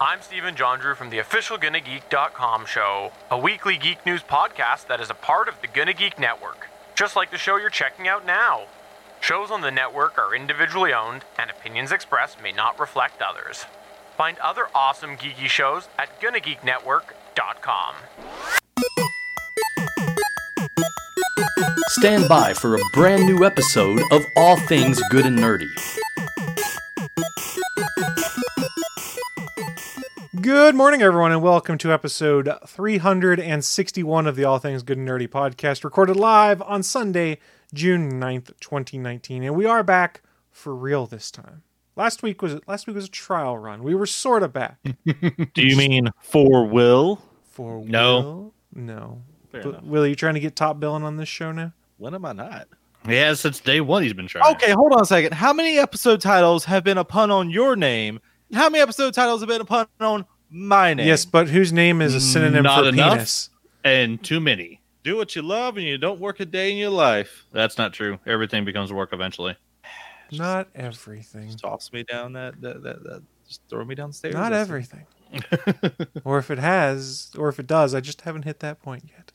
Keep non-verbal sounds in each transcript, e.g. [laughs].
I'm Stephen John Drew from the official GonnaGeek.com show, a weekly geek news podcast that is a part of the Gonna Geek Network, just like the show you're checking out now. Shows on the network are individually owned, and opinions expressed may not reflect others. Find other awesome geeky shows at GonnaGeekNetwork.com. Stand by for a brand new episode of All Things Good and Nerdy. Good morning, everyone, and welcome to episode 361 of the All Things Good and Nerdy podcast, recorded live on Sunday, June 9th, 2019. And we are back for real this time. Last week was last week was a trial run. We were sort of back [laughs] Do you mean for Will? for No. Will. No. Fair But enough. Will, are you trying to get top billing on this show now? When am I not? Yeah, since day one he's been trying. Okay, hold on a second. How many episode titles have been a pun on your name? How many episode titles have been a pun on my name? Yes, but whose name is a synonym Not for enough. penis? and too many. Do what you love and you don't work a day in your life. That's not true. Everything becomes work eventually. Not everything. Just toss me down that, that, that, that just throw me downstairs. Not everything. or if it has, or if it does, I just haven't hit that point yet.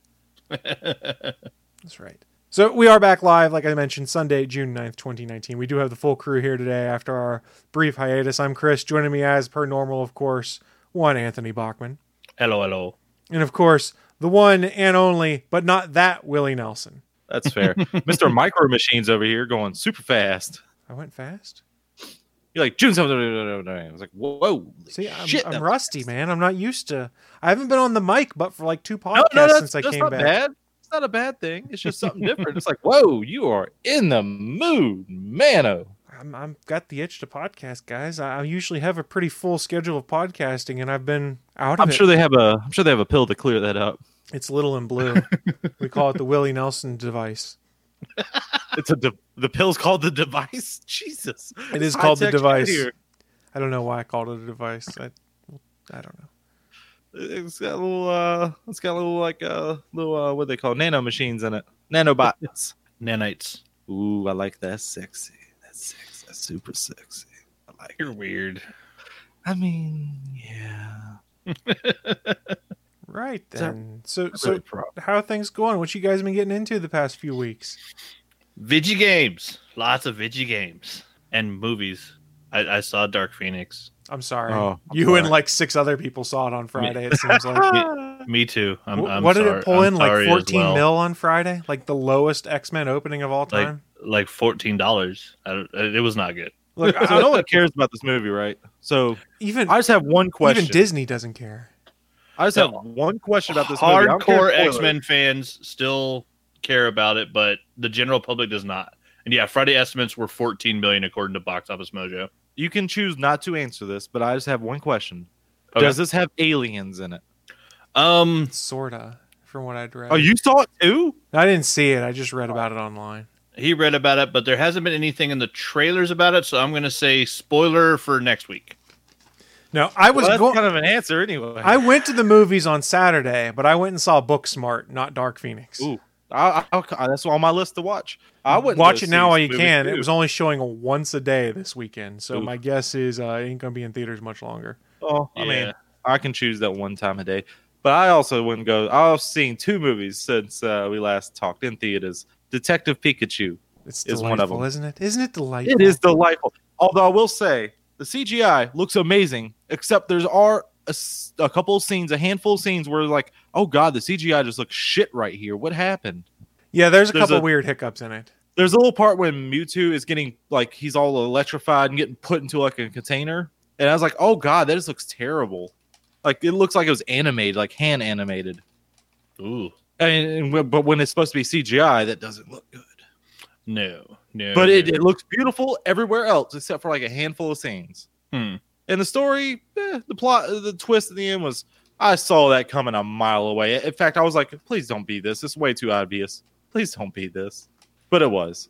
[laughs] That's right. So we are back live, like I mentioned, Sunday, June 9th, 2019. We do have the full crew here today after our brief hiatus. I'm Chris. Joining me as per normal, of course, one Anthony Bachman. hello, hello. And of course, the one and only, but not that Willie Nelson. That's fair. [laughs] Mr. Micro Machines over here going super fast. I went fast. You're like June something. I was like, whoa. See, I'm, shit, I'm rusty, man. I'm not used to. I haven't been on the mic, but for like two podcasts No, no, since I that's came not back. bad. It's not a bad thing. It's just something different. It's like, whoa, you are in the mood, mano. I'm I'm got the itch to podcast, guys. I, I usually have a pretty full schedule of podcasting, and I've been out of I'm it. sure they have a. I'm sure they have a pill to clear that up. It's little and blue. [laughs] we call it the Willie Nelson device. [laughs] It's a. De- the pill's called the device. [laughs] Jesus, It is called the device. here. I don't know why I called it a device. I, I don't know. It's got a little. Uh, it's got a little like uh, little uh, what they call nano machines in it. Nanobots. Nanites. Ooh, I like that. Sexy. That's sexy. That's super sexy. I like. You're weird. I mean, yeah. [laughs] Right then. So Really so how are things going? What you guys been getting into the past few weeks? Vigi games. Lots of Vigi games. And movies. I, I saw Dark Phoenix. I'm sorry. Oh, I'm you and like six other people saw it on Friday. It seems like. [laughs] Me too. I'm, Wh- I'm what did it pull I'm in? Like 14 well. mil on Friday? Like the lowest X Men opening of all Like time? Like fourteen dollars. It was not good. Look, so no one cares about this movie, right? So even I just have one question. even Disney doesn't care. I just have one question about this movie. I don't care Hardcore. X Men fans still care about it, but the general public does not. And yeah, Friday estimates were 14 million according to Box Office Mojo. You can choose not to answer this, but I just have one question. Okay. Does this have aliens in it? Um, Sorta, from what I'd read. Oh, you saw it too? I didn't see it. I just read about it online. He read about it, but there hasn't been anything in the trailers about it, so I'm going to say spoiler for next week. No, I was Well, that's going. kind of an answer anyway. I went to the movies on Saturday, but I went and saw Booksmart, not Dark Phoenix. Ooh, I, I, I, that's on my list to watch. I would Watch it now while you can. It was only showing once a day this weekend, so Oof. my guess is uh, it ain't gonna be in theaters much longer. Oh, I Yeah. mean, I can choose that one time a day. But I also wouldn't go. I've seen two movies since uh, we last talked in theaters. Detective Pikachu. It's Is one of them, isn't it? Isn't it delightful? It is delightful. Although I will say the CGI looks amazing, except there's are a, s- a couple of scenes, a handful of scenes where like, oh god, the CGI just looks shit right here. What happened? Yeah, there's a There's couple a- weird hiccups in it. There's a little part when Mewtwo is getting like he's all electrified and getting put into like a container, and I was like, oh god, that just looks terrible. Like it looks like it was animated, like hand animated. Ooh, And, but when it's supposed to be CGI, that doesn't look good. no, no. But it, no. it looks beautiful everywhere else except for like a handful of scenes. Hmm. And the story, eh, the plot, the twist at the end was I saw that coming a mile away. In fact, I was like, please don't be this. It's way too obvious. Please don't be this. But it was.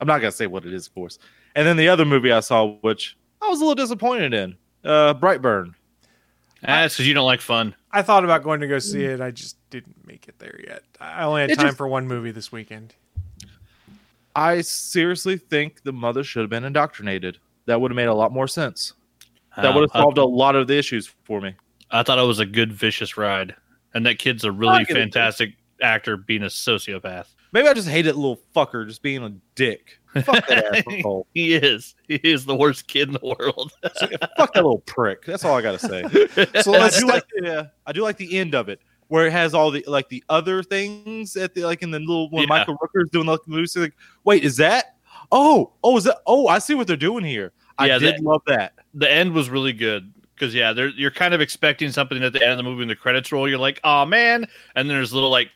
I'm not gonna say what it is, of course. And then the other movie I saw, which I was a little disappointed in, uh, Brightburn. That's because you don't like fun. I thought about going to go see it. I just didn't make it there yet. I only had It time just- for one movie this weekend. I seriously think the mother should have been indoctrinated. That would have made a lot more sense. That would have Uh, solved a lot of the issues for me. I, I thought it was a good vicious ride, and that kid's a really I get it. fantastic actor being a sociopath. Maybe I just hated little fucker just being a dick. Fuck that asshole. [laughs] He is. He is the worst kid in the world. [laughs] Fuck that little prick. That's all I gotta say. [laughs] So I let's do like the, uh, I do like the end of it where it has all the like the other things at the like in the little when Yeah. Michael Rooker's doing like the movie. so like, wait, is that? Oh, oh, is that? Oh, I see what they're doing here. I Yeah, did that- love that. the end was really good because yeah, there you're kind of expecting something at the end of the movie when the credits roll. You're like, oh man, and then there's little like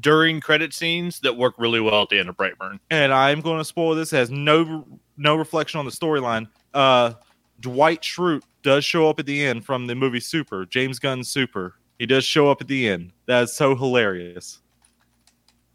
during credit scenes that work really well at the end of Brightburn. And I'm going to spoil this. It has no no reflection on the storyline. Uh, Dwight Schrute does show up at the end from the movie Super, James Gunn Super. He does show up at the end. That is so hilarious.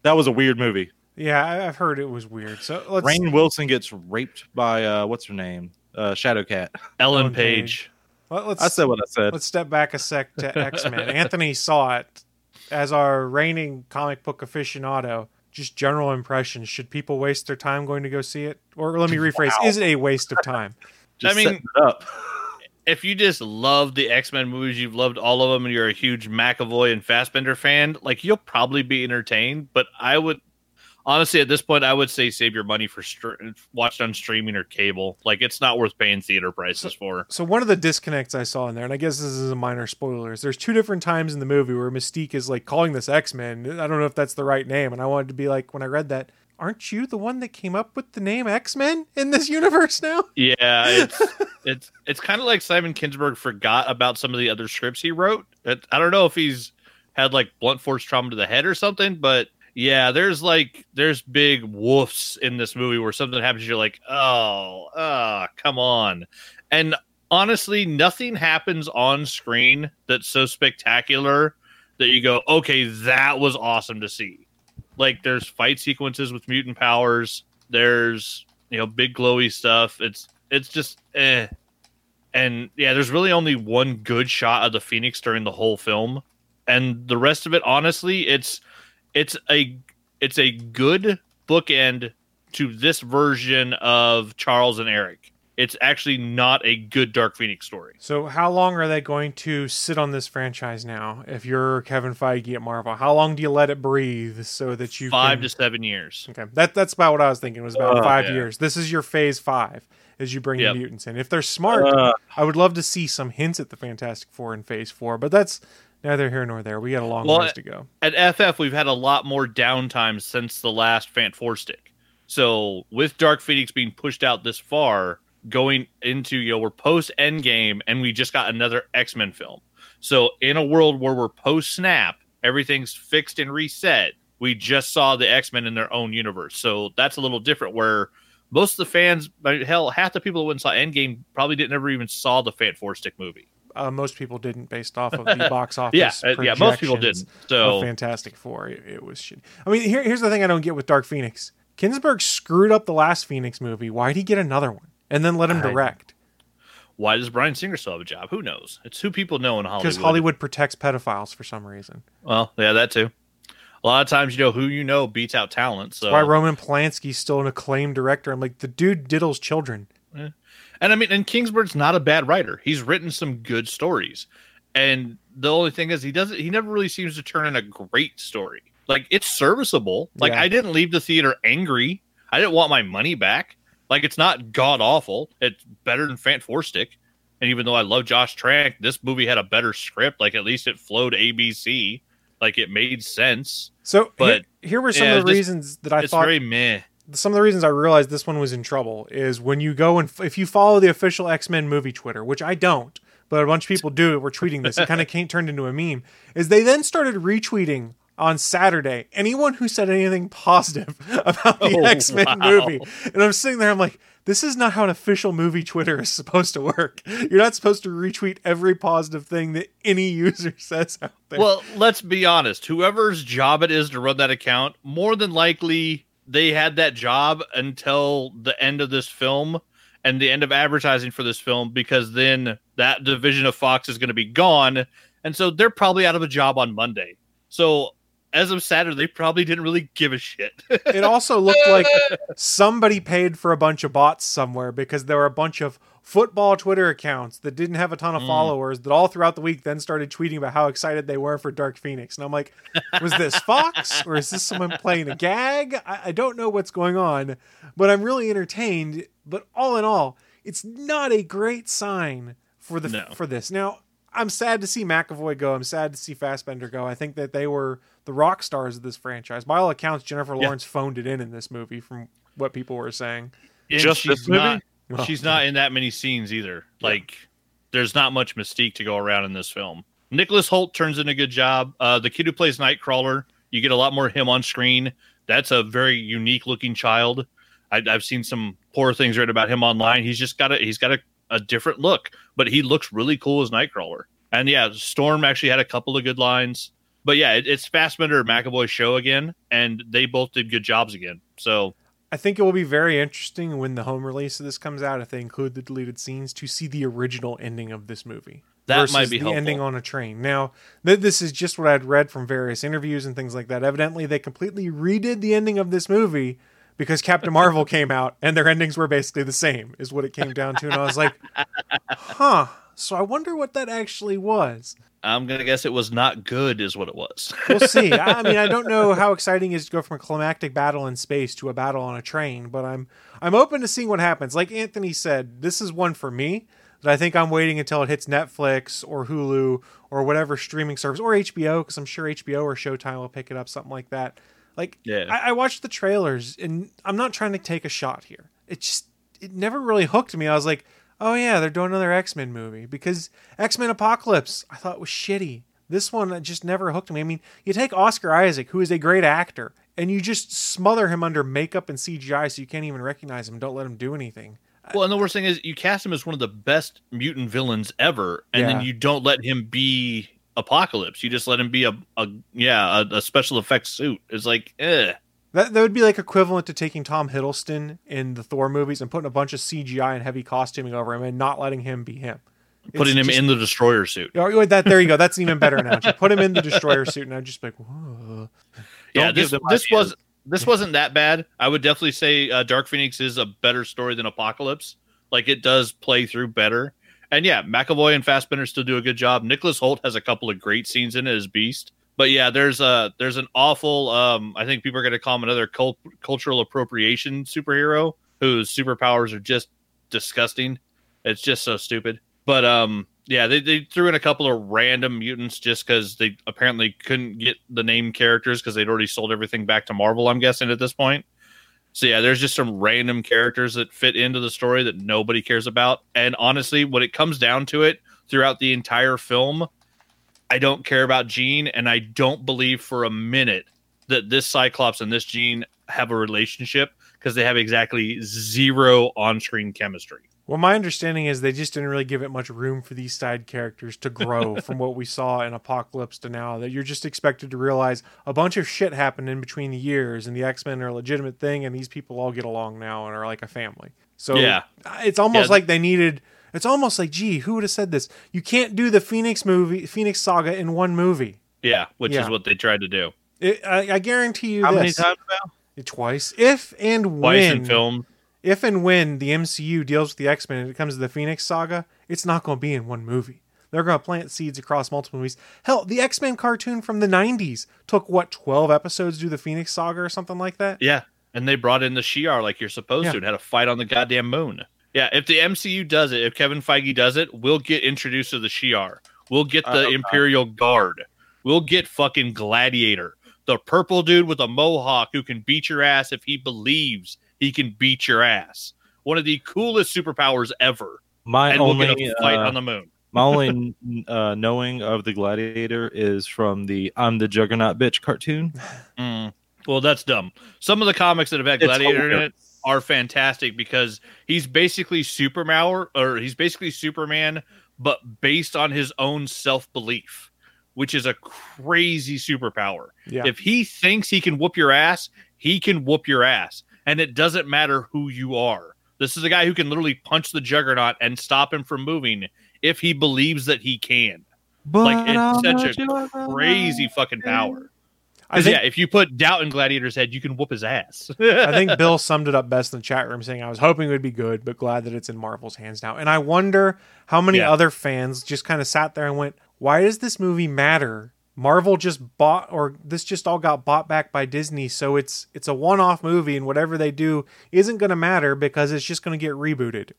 That was a weird movie. Yeah, I- I've heard it was weird. So let's Rainn Wilson gets raped by uh, what's her name? Uh, Shadowcat. Ellen Ellen Page. let- let's I said what I said. let's step back a sec to X Men. [laughs] Anthony saw it as our reigning comic book aficionado. Just general impressions. Should people waste their time going to go see it? Or let me rephrase: Wow. Is it a waste of time? [laughs] Just I mean- it up. If you just love the X Men movies, you've loved all of them, and you're a huge McAvoy and Fassbender fan, like you'll probably be entertained. But I would honestly, at this point, I would say save your money for str- watch on streaming or cable. Like it's not worth paying theater prices for. So one of the disconnects I saw in there, and I guess this is a minor spoiler, is there's two different times in the movie where Mystique is like calling this X Men. I don't know if that's the right name, and I wanted to be like, when I read that, aren't you the one that came up with the name X Men in this [laughs] universe now? Yeah, it's [laughs] it's it's kind of like Simon Kinberg forgot about some of the other scripts he wrote. I don't know if he's had like blunt force trauma to the head or something, but yeah, there's like there's big woofs in this movie where something happens, you're like, oh, ah, come on. And honestly, nothing happens on screen that's so spectacular that you go, okay, that was awesome to see. Like there's fight sequences with mutant powers. There's you know big glowy stuff. It's it's just eh. And yeah, there's really only one good shot of the Phoenix during the whole film, and the rest of it, honestly, it's it's a it's a good bookend to this version of Charles and Erik. It's actually not a good Dark Phoenix story. So how long are they going to sit on this franchise now? If you're Kevin Feige at Marvel, how long do you let it breathe so that you Five can... to seven years. Okay, that that's about what I was thinking. It was about Uh, five yeah. years. This is your phase five as you bring Yep. the mutants in. If they're smart, Uh, I would love to see some hints at the Fantastic Four in phase four, but that's neither here nor there. We got a long Well, ways to go. At FF, we've had a lot more downtime since the last Fant Four Stick. So with Dark Phoenix being pushed out this far, going into you know we're post Endgame, and we just got another X Men film. So in a world where we're post Snap, everything's fixed and reset. We just saw the X Men in their own universe, so that's a little different. Where most of the fans, hell, half the people that went and saw Endgame probably didn't ever even saw the Fant Four Stick movie. Uh, most people didn't, based off of the [laughs] box office. Yeah, uh, yeah, most people didn't. So Fantastic Four. It, it was shit. I mean, here, here's the thing I don't get with Dark Phoenix. Kinberg screwed up the last Phoenix movie. Why'd he get another one and then let him I- direct? why does Bryan Singer still have a job? Who knows? It's who people know in Hollywood. Because Hollywood protects pedophiles for some reason. Well, yeah, that too. A lot of times, you know, who you know beats out talent. So, That's why Roman Polanski's still an acclaimed director. I'm like, the dude diddles children. And I mean, and Kinberg's not a bad writer. He's written some good stories, and the only thing is, he doesn't. He never really seems to turn in a great story. Like it's serviceable. Like Yeah. I didn't leave the theater angry. I didn't want my money back. Like it's not god awful. It's better than Fant Four Stick. And even though I love Josh Trank, this movie had a better script. Like at least it flowed ABC. Like it made sense. So But, here, here were some yeah, of the just- reasons that I it's thought very meh. Some of the reasons I realized this one was in trouble is when you go and if you follow the official X Men movie Twitter, which I don't, but a bunch of people do. We're tweeting this. It kind of [laughs] turned into a meme. Is they then started retweeting on Saturday anyone who said anything positive [laughs] about the Oh, X Men wow. movie, and I'm sitting there. I'm like. This is not how an official movie Twitter is supposed to work. You're not supposed to retweet every positive thing that any user [laughs] says out there. Well, let's be honest. Whoever's job it is to run that account, more than likely they had that job until the end of this film and the end of advertising for this film because then that division of Fox is going to be gone. And so they're probably out of a job on Monday. So as of Saturday, they probably didn't really give a shit. it also looked like somebody paid for a bunch of bots somewhere because there were a bunch of football Twitter accounts that didn't have a ton of Mm. followers that all throughout the week then started tweeting about how excited they were for Dark Phoenix. And I'm like, was this [laughs] Fox or is this someone playing a gag? I, I don't know what's going on, but I'm really entertained. But all in all, it's not a great sign for the No. for this. Now, I'm sad to see McAvoy go. I'm sad to see Fassbender go. I think that they were the rock stars of this franchise. By all accounts, Jennifer Lawrence phoned it in in this movie, from what people were saying. And Just this movie? not Well, she's not in that many scenes either. Like there's not much mystique to go around in this film. Nicholas Hoult turns in a good job. Uh, the kid who plays Nightcrawler, you get a lot more of him on screen. That's a very unique looking child. I, I've seen some poor things written about him online. He's just got a he's got a, a different look, but he looks really cool as Nightcrawler. And yeah, Storm actually had a couple of good lines. But yeah, it, it's Fassbender and McAvoy show again, and they both did good jobs again. So I think it will be very interesting when the home release of this comes out, if they include the deleted scenes, to see the original ending of this movie. That versus might be the helpful. ending on a train. Now, th- this is just what I'd read from various interviews and things like that. Evidently, they completely redid the ending of this movie because Captain [laughs] Marvel came out and their endings were basically the same, is what it came down to. And I was like, [laughs] huh. So I wonder what that actually was. I'm gonna guess it was not good, is what it was. [laughs] We'll see. I mean, I don't know [laughs] how exciting it is to go from a climactic battle in space to a battle on a train, but I'm I'm open to seeing what happens. Like Anthony said, this is one for me that I think I'm waiting until it hits Netflix or Hulu or whatever streaming service or HBO because I'm sure HBO or Showtime will pick it up, something like that. Like Yeah. I, I watched the trailers and I'm not trying to take a shot here. It just it never really hooked me. I was like, oh yeah, they're doing another X Men movie because X Men Apocalypse I thought was shitty. This one just never hooked me. I mean, you take Oscar Isaac, who is a great actor, and you just smother him under makeup and CGI so you can't even recognize him. Don't let him do anything. Well, and the worst thing is you cast him as one of the best mutant villains ever, and Yeah. then you don't let him be Apocalypse. You just let him be a, a yeah, a, a special effects suit. It's like, eh. That, that would be like equivalent to taking Tom Hiddleston in the Thor movies and putting a bunch of CGI and heavy costuming over him and not letting him be him. Putting him just- in the destroyer suit. Oh, that there you go. That's an even better analogy. Put him in the destroyer suit, and I'd just be like, Whoa. Yeah, Don't give this this was this wasn't that bad. I would definitely say uh, Dark Phoenix is a better story than Apocalypse. Like it does play through better. And yeah, McAvoy and Fassbender still do a good job. Nicholas Hoult has a couple of great scenes in it as Beast. But yeah, there's a there's an awful. Um, I think people are going to call him another cult, cultural appropriation superhero whose superpowers are just disgusting. It's just so stupid. But um, yeah, they, they threw in a couple of random mutants just because they apparently couldn't get the name characters because they'd already sold everything back to Marvel. I'm guessing at this point. So yeah, there's just some random characters that fit into the story that nobody cares about. And honestly, when it comes down to it, throughout the entire film, I don't care about Jean, and I don't believe for a minute that this Cyclops and this Jean have a relationship because they have exactly zero on-screen chemistry. Well, my understanding is they just didn't really give it much room for these side characters to grow [laughs] from what we saw in Apocalypse to now. That you're just expected to realize a bunch of shit happened in between the years, and the X Men are a legitimate thing, and these people all get along now and are like a family. So Yeah. it's almost Yeah. like they needed. It's almost like, gee, who would have said this? You can't do the Phoenix movie, Phoenix Saga, in one movie. Yeah, which Yeah. is what they tried to do. It, I, I guarantee you How many times now? twice, if and Twice when in film. if and when the MCU deals with the X Men and it comes to the Phoenix Saga, it's not going to be in one movie. They're going to plant seeds across multiple movies. Hell, the X Men cartoon from the '90s took what 12 episodes to do the Phoenix Saga or something like that. Yeah, and they brought in the Shi'ar like you're supposed Yeah. to, and had a fight on the goddamn moon. Yeah, if the MCU does it, if Kevin Feige does it, we'll get introduced to the Shi'ar. We'll get the not. Imperial Guard. We'll get fucking Gladiator, the purple dude with a mohawk who can beat your ass if he believes he can beat your ass. One of the coolest superpowers ever, My and we'll only a fight uh, on the moon. my only [laughs] uh, knowing of the Gladiator is from the "I'm the Juggernaut" bitch cartoon. Mm. Well, that's dumb. Some of the comics that have had Gladiator in it are fantastic because he's basically Superman or he's basically Superman, but based on his own self belief, which is a crazy superpower. Yeah. If he thinks he can whoop your ass, he can whoop your ass, and it doesn't matter who you are. This is a guy who can literally punch the Juggernaut and stop him from moving if he believes that he can. Like it's such a crazy fucking power. I think yeah, if you put doubt in Gladiator's head, you can whoop his ass. I think [laughs] Bill summed it up best in the chat room, saying, "I was hoping it would be good, but glad that it's in Marvel's hands now." And I wonder how many Yeah. other fans just kind of sat there and went, "Why does this movie matter? Marvel just bought, or this just all got bought back by Disney, so it's it's a one-off movie, and whatever they do isn't going to matter because it's just going to get rebooted."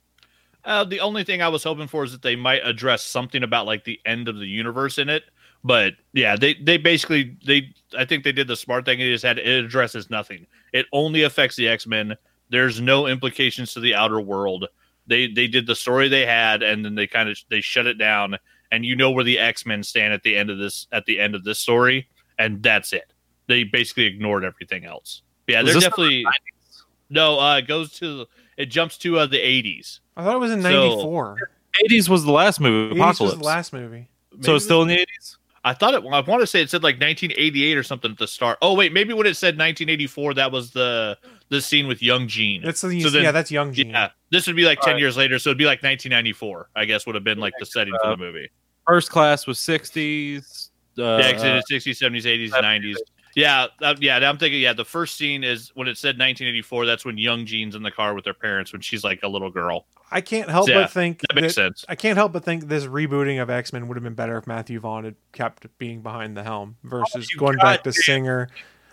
Uh, the only thing I was hoping for is that they might address something about like the end of the universe in it. But yeah, they they basically they I think they did the smart thing. They just had it addresses nothing. It only affects the X Men. There's no implications to the outer world. They they did the story they had, and then they kind of they shut it down. And you know where the X Men stand at the end of this at the end of this story, and that's it. They basically ignored everything else. Yeah, Was they're this the definitely no. Uh, it goes to it jumps to uh, the 80s. I thought it was in So- '94. 80s was the last movie, 80s was Apocalypse. the last movie. so it's still in the 80s. I thought it. I want to say it said like 1988 or something at the start. Oh wait, maybe when it said 1984, that was the the scene with young Jean. That's the, So then- yeah, that's Young Jean. yeah, this would be like 10 Alright. years later, so it'd be like 1994. I guess would have been like the setting for the movie. First class was 60s. Uh, yeah, 'cause it is 60s, 70s, 80s, 90s. Yeah, that, yeah. I'm thinking. Yeah, the first scene is when it said 1984. That's when young Jean's in the car with her parents when she's like a little girl. I can't help Yeah, but think That makes that- sense. I can't help but think this rebooting of X Men would have been better if Matthew Vaughn had kept being behind the helm versus you going back to goddamn- Singer.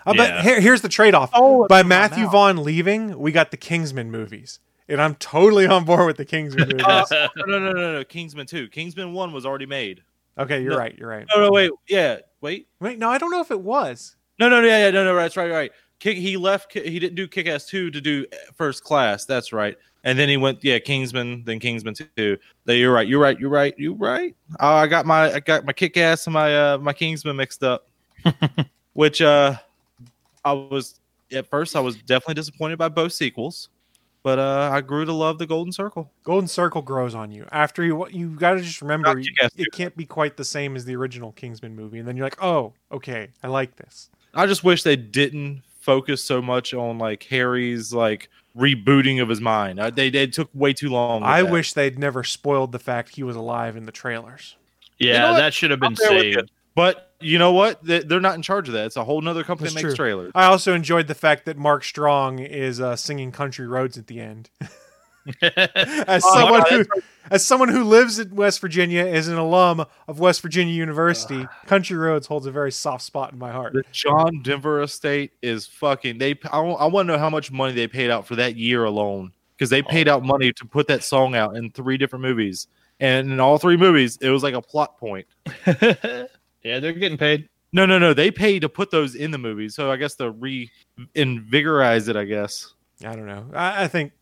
Uh, Yeah. But here, here's the trade off. Oh, By it's in my Matthew. Vaughn leaving, we got the Kingsman movies. And I'm totally on board with the Kingsman [laughs] movies. Uh, no, no, no, no, no. Kingsman 2. Kingsman 1 was already made. okay, you're no. right. You're right. No, no, wait. Yeah, wait. Wait, no, I don't know if it was. No, no, yeah, yeah, no, no, that's right, right. Kick, he left. He didn't do Kick Ass two to do First Class. That's right. And then he went, yeah, Kingsman, then Kingsman two. That you're right. You're right. You're right. You're right. Oh, I got my, I got my Kick Ass and my, uh, my Kingsman mixed up. [laughs] Which, uh, I was at first I was definitely disappointed by both sequels, but uh, I grew to love the Golden Circle. Golden Circle grows on you. After you, you got to just remember, Not Kick-Ass it can't be quite the same as the original Kingsman movie. And then you're like, oh, okay, I like this. I just wish they didn't focus so much on like Harry's like rebooting of his mind. Uh, they they took way too long. I that. wish they'd never spoiled the fact he was alive in the trailers. yeah, know that should have been I'm there with you. saved. But you know what? They- They're not in charge of that. It's a whole nother company That's that makes true. trailers. I also enjoyed the fact that Mark Strong is uh, singing "Country Roads" at the end. [laughs] [laughs] as Oh, someone who, as someone who lives in West Virginia, is an alum of West Virginia University, ah. "Country Roads" holds a very soft spot in my heart. The John Denver estate is fucking. They. I, want to know how much money they paid out for that year alone because they paid oh. out money to put that song out in three different movies, and in all three movies, it was like a plot point. [laughs] yeah, they're getting paid. No, no, no. They paid to put those in the movies, so I guess to reinvigorize it. I guess. I don't know. I, I think,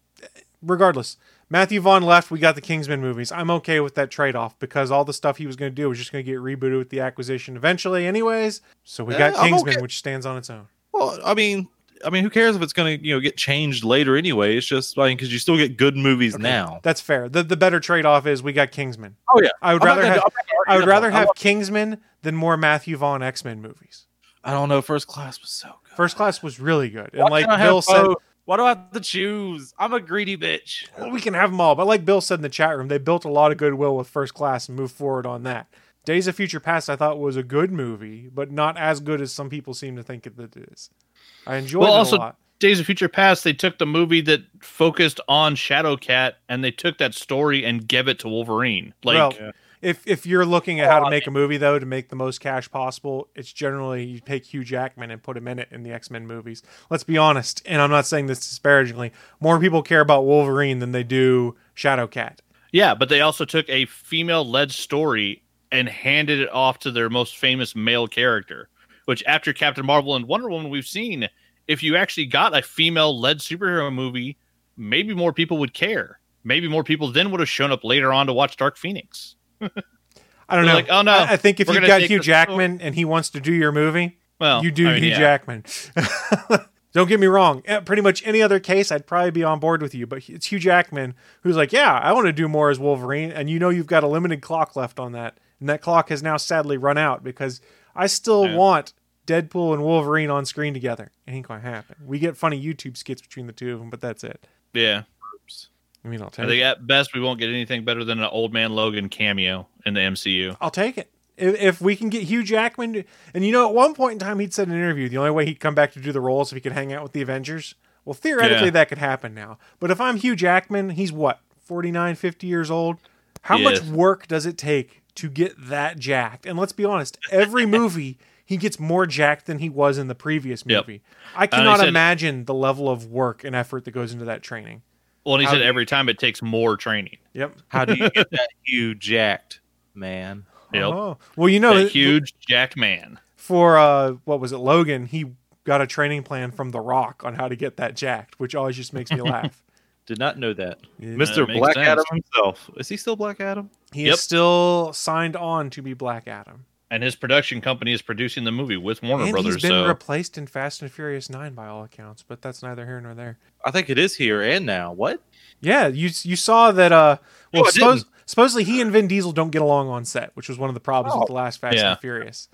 regardless, Matthew Vaughn left. We got the Kingsman movies. I'm okay with that trade off because all the stuff he was going to do was just going to get rebooted with the acquisition eventually, anyways. So we got Yeah, Kingsman, okay. which stands on its own. Well, I mean, I mean, who cares if it's going to you know get changed later anyway? It's just like because you still get good movies Okay, now. That's fair. The the better trade off is we got Kingsman. Oh yeah, I would I'm rather gonna- have I'm not gonna I would rather have Kingsman than more Matthew Vaughn X Men movies. I don't know. First class was so good. First Class was really good, and like can't I have Bill said? Why do I have to choose? I'm a greedy bitch. well, we can have them all. But like Bill said in the chat room, they built a lot of goodwill with First Class and moved forward on that. Days of Future Past, I thought was a good movie, but not as good as some people seem to think it it is. I enjoyed Well, it also- a lot. Days of Future Past, they took the movie that focused on Shadowcat and they took that story and gave it to Wolverine. Like, well, if if you're looking at how to oh, make a movie though to make the most cash possible, it's generally you take Hugh Jackman and put him in it in the X Men movies. Let's be honest, and I'm not saying this disparagingly. More people care about Wolverine than they do Shadowcat. yeah, but they also took a female led story and handed it off to their most famous male character. Which, after Captain Marvel and Wonder Woman, we've seen if you actually got a female led superhero movie, maybe more people would care. Maybe more people then would have shown up later on to watch Dark Phoenix. I don't They're know. like, oh, no, I, I think if you've got Hugh Jackman and he wants to do your movie, Well, you do I mean, Hugh yeah. Jackman. [laughs] Don't get me wrong. Eh, Pretty much any other case, I'd probably be on board with you. But it's Hugh Jackman who's like, "Yeah, I want to do more as Wolverine," and you know you've got a limited clock left on that, and that clock has now sadly run out because I still Yeah. want Deadpool and Wolverine on screen together. It ain't gonna happen. We get funny YouTube skits between the two of them, but that's it. Yeah. I mean, I'll I take think it. at best we won't get anything better than an old man Logan cameo in the MCU. I'll take it. If, if we can get Hugh Jackman, to- and you know, at one point in time, he'd said in an interview the only way he'd come back to do the role is if he could hang out with the Avengers. Well, theoretically, Yeah. that could happen now. But if I'm Hugh Jackman, he's what, 49, 50 years old? How much work does it take to get that jacked? And let's be honest, every [laughs] movie, he gets more jacked than he was in the previous Yep. movie. I cannot said- imagine the level of work and effort that goes into that training. Well, and he How said do you- every time it takes more training. Yep. How do you [laughs] get that huge jacked, man? Yep. Oh. Well, you know, That huge jack man. for uh what was it logan he got a training plan from the rock on how to get that jacked which always just makes me [laughs] laugh Did not know that. Yeah. Mr. makes Black sense. Adam himself. Is he still Black Adam? he Yep. is still signed on to be black adam And his production company is producing the movie with Warner and Brothers. he's been So replaced in fast and furious 9 by all accounts but that's neither here nor there I think it is here and now. What? yeah you you saw that uh well No, suppose, supposedly he and vin diesel don't get along on set which was one of the problems with Oh. the last fast Yeah. and furious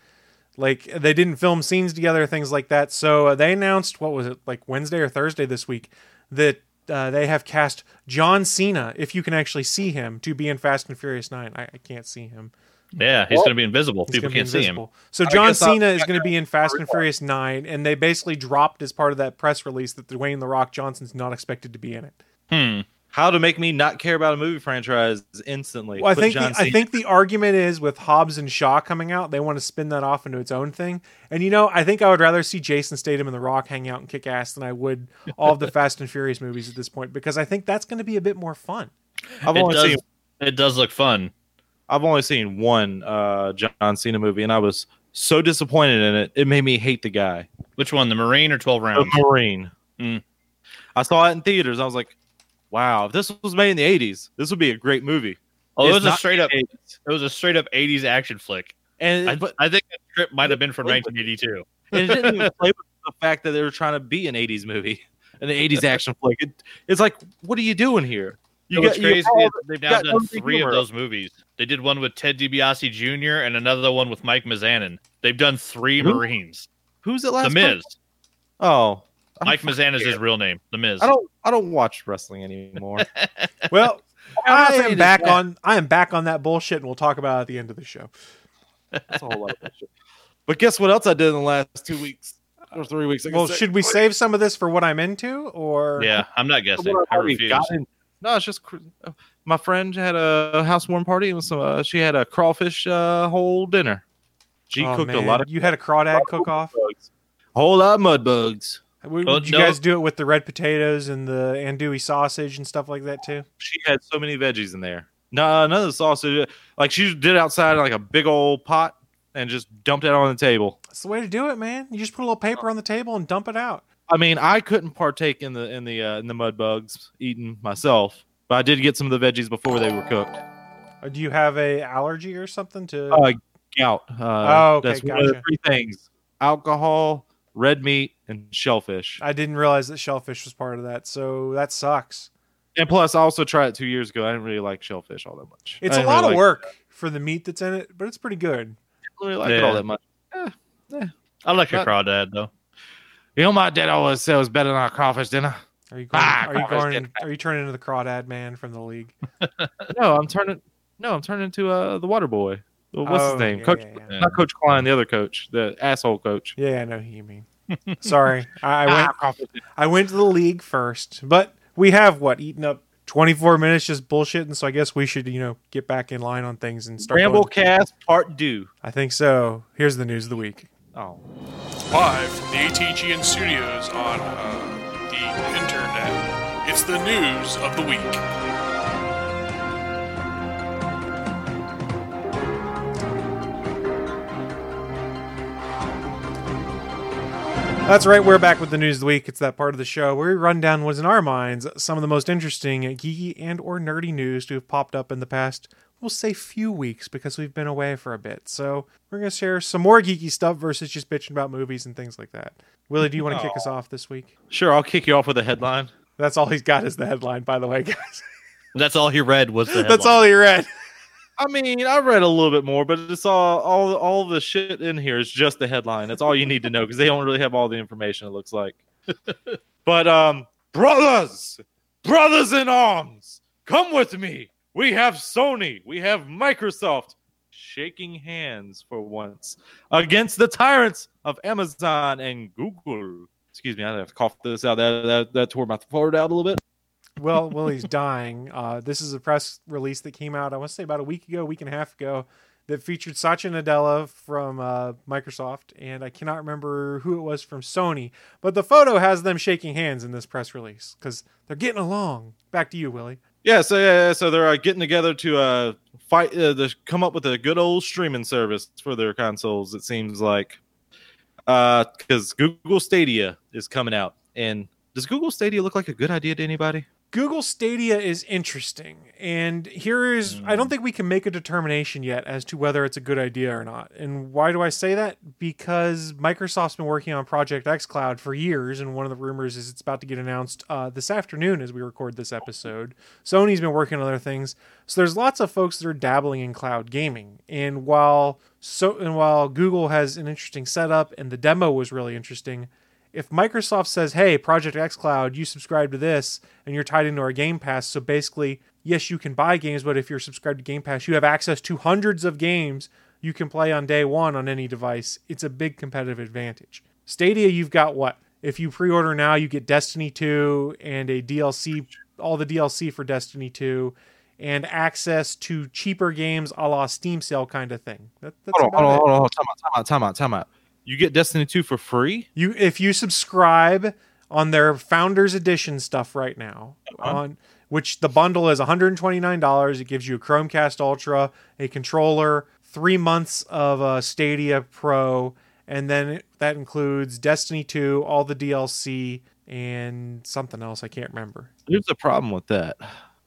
like they didn't film scenes together things like that so uh, they announced what was it like wednesday or thursday this week that uh, they have cast John Cena, if you can actually see him, to be in Fast and Furious Nine. I, I can't see him. Yeah, he's Well, going to be invisible. He's People can't see him. So John Cena is going to be in Fast and Furious Nine, and they basically dropped as part of that press release that Dwayne the Rock Johnson's not expected to be in it. Hmm. How to make me not care about a movie franchise instantly? Well, I Put think John the, I think the argument is with Hobbs and Shaw coming out, they want to spin that off into its own thing. And you know, I think I would rather see Jason Statham and The Rock hang out and kick ass than I would [laughs] all of the Fast and Furious movies at this point because I think that's going to be a bit more fun. I've It only does, seen it does look fun. I've only seen one uh, John Cena movie, and I was so disappointed in it. It made me hate the guy. Which one, the Marine or 12 Rounds? The? Marine. Mm. I saw it in theaters. I was like, "Wow, if this was made in the '80s, this would be a great movie." Oh, it was a straight up. 80s. It was a straight up 80s action flick. And I, but I think that script might have been from 1982. and [laughs] it didn't even play with the fact that they were trying to be an '80s movie, and an '80s [laughs] action flick. It, it's like, what are you doing here? You know what's you crazy? all- is They've now done three humor. of those movies. They did one with Ted DiBiase Jr. and another one with Mike Mizanin. They've done three Who? Marines. Who's the The last? Miz. Oh, I Mike don't is his real name. The Miz. I don't. I don't watch wrestling anymore. [laughs] Well, I'm not I saying am it's back bad. on I am back on that bullshit, and we'll talk about it at the end of the show. That's a whole lot of bullshit. [laughs] But guess what else I did in the last two weeks or three weeks? I Well, guess- should we save some of this for what I'm into, or Yeah, I'm not guessing. I refuse. gotten- No, it's just uh, my friend had a housewarming party and some. Uh, she had a crawfish uh, whole dinner. She Oh, cooked a lot of You had a crawdad cook off. bugs. Whole lot of mud bugs. Would, Well, would you no- guys do it with the red potatoes and the andouille sausage and stuff like that too? She had so many veggies in there. No, none of the sausage. Like she did outside in like a big old pot and just dumped it on the table. That's the way to do it, man. You just put a little paper on the table and dump it out. I mean, I couldn't partake in the in the uh, in the mud bugs eating myself, but I did get some of the veggies before they were cooked. Or do you have a allergy or something to? Uh, gout. Uh, Oh, okay, that's one of the three things: alcohol, red meat, and shellfish. I didn't realize that shellfish was part of that, so that sucks. And plus, I also tried it two years ago. I didn't really like shellfish all that much. It's a lot really of like- work for the meat that's in it, but it's pretty good. I didn't really like it all that much. I like a crawdad though. You know, my dad always said it was better than our crawfish dinner. Are you going? Ah, are you crawfish going? dinner. Are you turning into the crawdad man from the league? [laughs] No, I'm turning. No, I'm turning into uh, the water boy. What's Oh, his name? yeah, Coach, yeah, yeah. Yeah. not Coach Klein, the other coach, the asshole coach. Yeah, I know who you mean. Sorry, I, I [laughs] Ah, went. I went to the league first, but we have what eaten up 24 minutes just bullshitting. So I guess we should, you know, get back in line on things and start. Ramble going- Cast Part Two. I think so. Here's the news of the week. Oh, live from the ATGN studios on uh, the internet. It's the news of the week. That's right. We're back with the news of the week. It's that part of the show where we run down what's in our minds some of the most interesting geeky and or nerdy news to have popped up in the past. We'll say few weeks because we've been away for a bit. So we're gonna share some more geeky stuff versus just bitching about movies and things like that. Willie, do you want to kick us off this week? sure. I'll kick you off with a headline. That's all he's got is the headline, by the way, guys. That's all he read was the. [laughs] That's all he read. I mean, I read a little bit more, but it's all all all the shit in here is just the headline. That's all you need to know because they don't really have all the information. It looks like. [laughs] but um, brothers, brothers in arms, come with me. We have Sony. We have Microsoft. shaking hands for once against the tyrants of Amazon and Google. Excuse me, I have to cough this out. That that, that tore my throat out a little bit. well, Willie's [laughs] dying. Uh, this is a press release that came out, I want to say about a week ago, a week and a half ago, that featured Satya Nadella from uh, Microsoft, and I cannot remember who it was from Sony, but the photo has them shaking hands in this press release because they're getting along. Back to you, Willie. Yeah, so yeah, so they're uh, getting together to uh, fight uh, to come up with a good old streaming service for their consoles. It seems like because Google Stadia is coming out, and does Google Stadia look like a good idea to anybody? Google Stadia is interesting. And here is I don't think we can make a determination yet as to whether it's a good idea or not. And why do I say that? Because Microsoft's been working on Project xCloud for years, and one of the rumors is it's about to get announced uh, this afternoon as we record this episode. Sony's been working on other things. So there's lots of folks that are dabbling in cloud gaming. And while so and while Google has an interesting setup and the demo was really interesting, if Microsoft says, "Hey, Project xCloud, you subscribe to this and you're tied into our Game Pass, so basically, yes, you can buy games, but if you're subscribed to Game Pass, you have access to hundreds of games you can play on day 1 on any device." It's a big competitive advantage. Stadia, you've got what? If you pre-order now, you get Destiny 2 and a DLC, all the DLC for Destiny 2 and access to cheaper games a la Steam sale kind of thing. That, that's Hold on, hold on, hold on, hold on. Time out, time out, time out, time out. You get Destiny 2 for free? You if you subscribe on their Founders Edition stuff right now, Uh-huh. on which the bundle is $129. It gives you a Chromecast Ultra, a controller, three months of uh, Stadia Pro, and then that includes Destiny 2, all the DLC, and something else I can't remember. Here's the problem with that.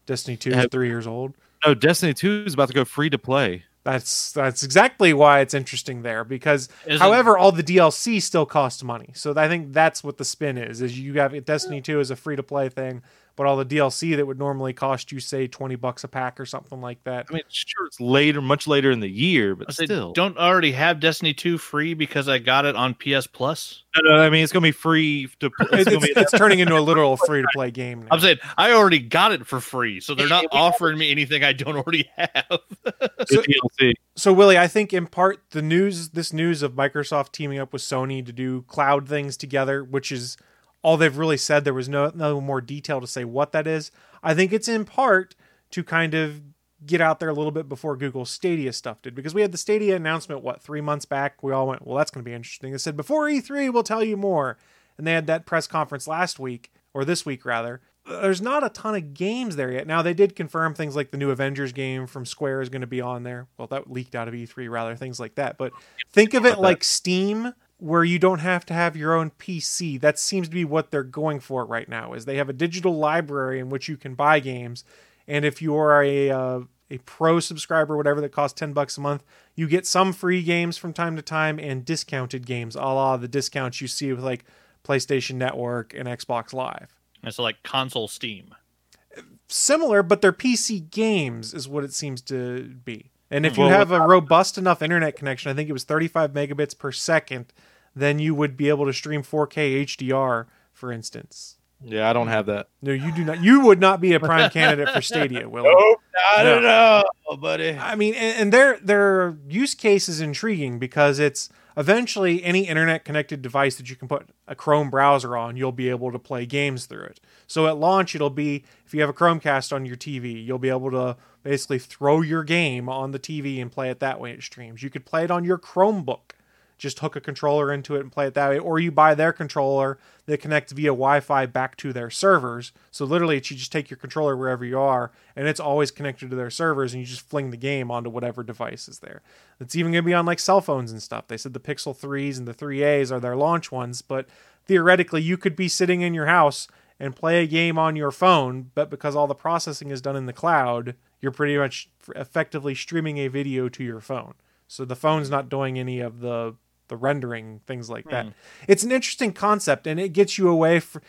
Destiny 2 is three years old. No, Destiny 2 is about to go free to play. That's that's exactly why it's interesting there because Isn't- however all the DLC still costs money. So I think that's what the spin is is you have Destiny 2 as a free to play thing, but all the DLC that would normally cost you say 20 bucks a pack or something like that. I mean, sure, it's later, much later in the year, but said, still. don't already have Destiny 2 free because I got it on PS Plus. No, no, I mean, it's going to be free to [laughs] It- it's it's, be, it's turning into a literal free to play game now. I'm saying I already got it for free, so they're not offering me anything I don't already have. So- DLC. So Willie, I think in part the news this news of Microsoft teaming up with Sony to do cloud things together, which is all they've really said. There was no no more detail to say what that is. I think it's in part to kind of get out there a little bit before Google Stadia stuff did because we had the Stadia announcement what 3 months back. We all went, "Well, that's going to be interesting." They said before E3 we'll tell you more. And they had that press conference last week or this week rather. There's not a ton of games there yet. Now they did confirm things like the new Avengers game from Square is going to be on there. Well, that leaked out of E3 rather, things like that. But think of it like Steam where you don't have to have your own PC. That seems to be what they're going for right now. Is they have a digital library in which you can buy games, and if you are a uh, a pro subscriber, whatever that costs ten bucks a month, you get some free games from time to time and discounted games, a la the discounts you see with like PlayStation Network and Xbox Live. And so like console Steam. Similar, but they're PC games, is what it seems to be. And if you Well, have a robust enough internet connection, I think it was 35 megabits per second, then you would be able to stream 4K HDR, for instance. Yeah, I don't have that. No, you do not. You would not be a prime [laughs] candidate for Stadia, Will. I don't know, buddy. I mean, and, and their their use case is intriguing because it's eventually any internet connected device that you can put a Chrome browser on, you'll be able to play games through it. So at launch, it'll be if you have a Chromecast on your TV, you'll be able to basically throw your game on the TV and play it that way. It streams. You could play it on your Chromebook. Just hook a controller into it and play it that way, or you buy their controller that connects via Wi-Fi back to their servers. So literally, you just take your controller wherever you are, and it's always connected to their servers, and you just fling the game onto whatever device is there. It's even going to be on like cell phones and stuff. They said the Pixel 3s and the 3As are their launch ones, but theoretically, you could be sitting in your house and play a game on your phone, but because all the processing is done in the cloud, you're pretty much effectively streaming a video to your phone. So the phone's not doing any of the the rendering things like that. Hmm. It's an interesting concept, and it gets you away from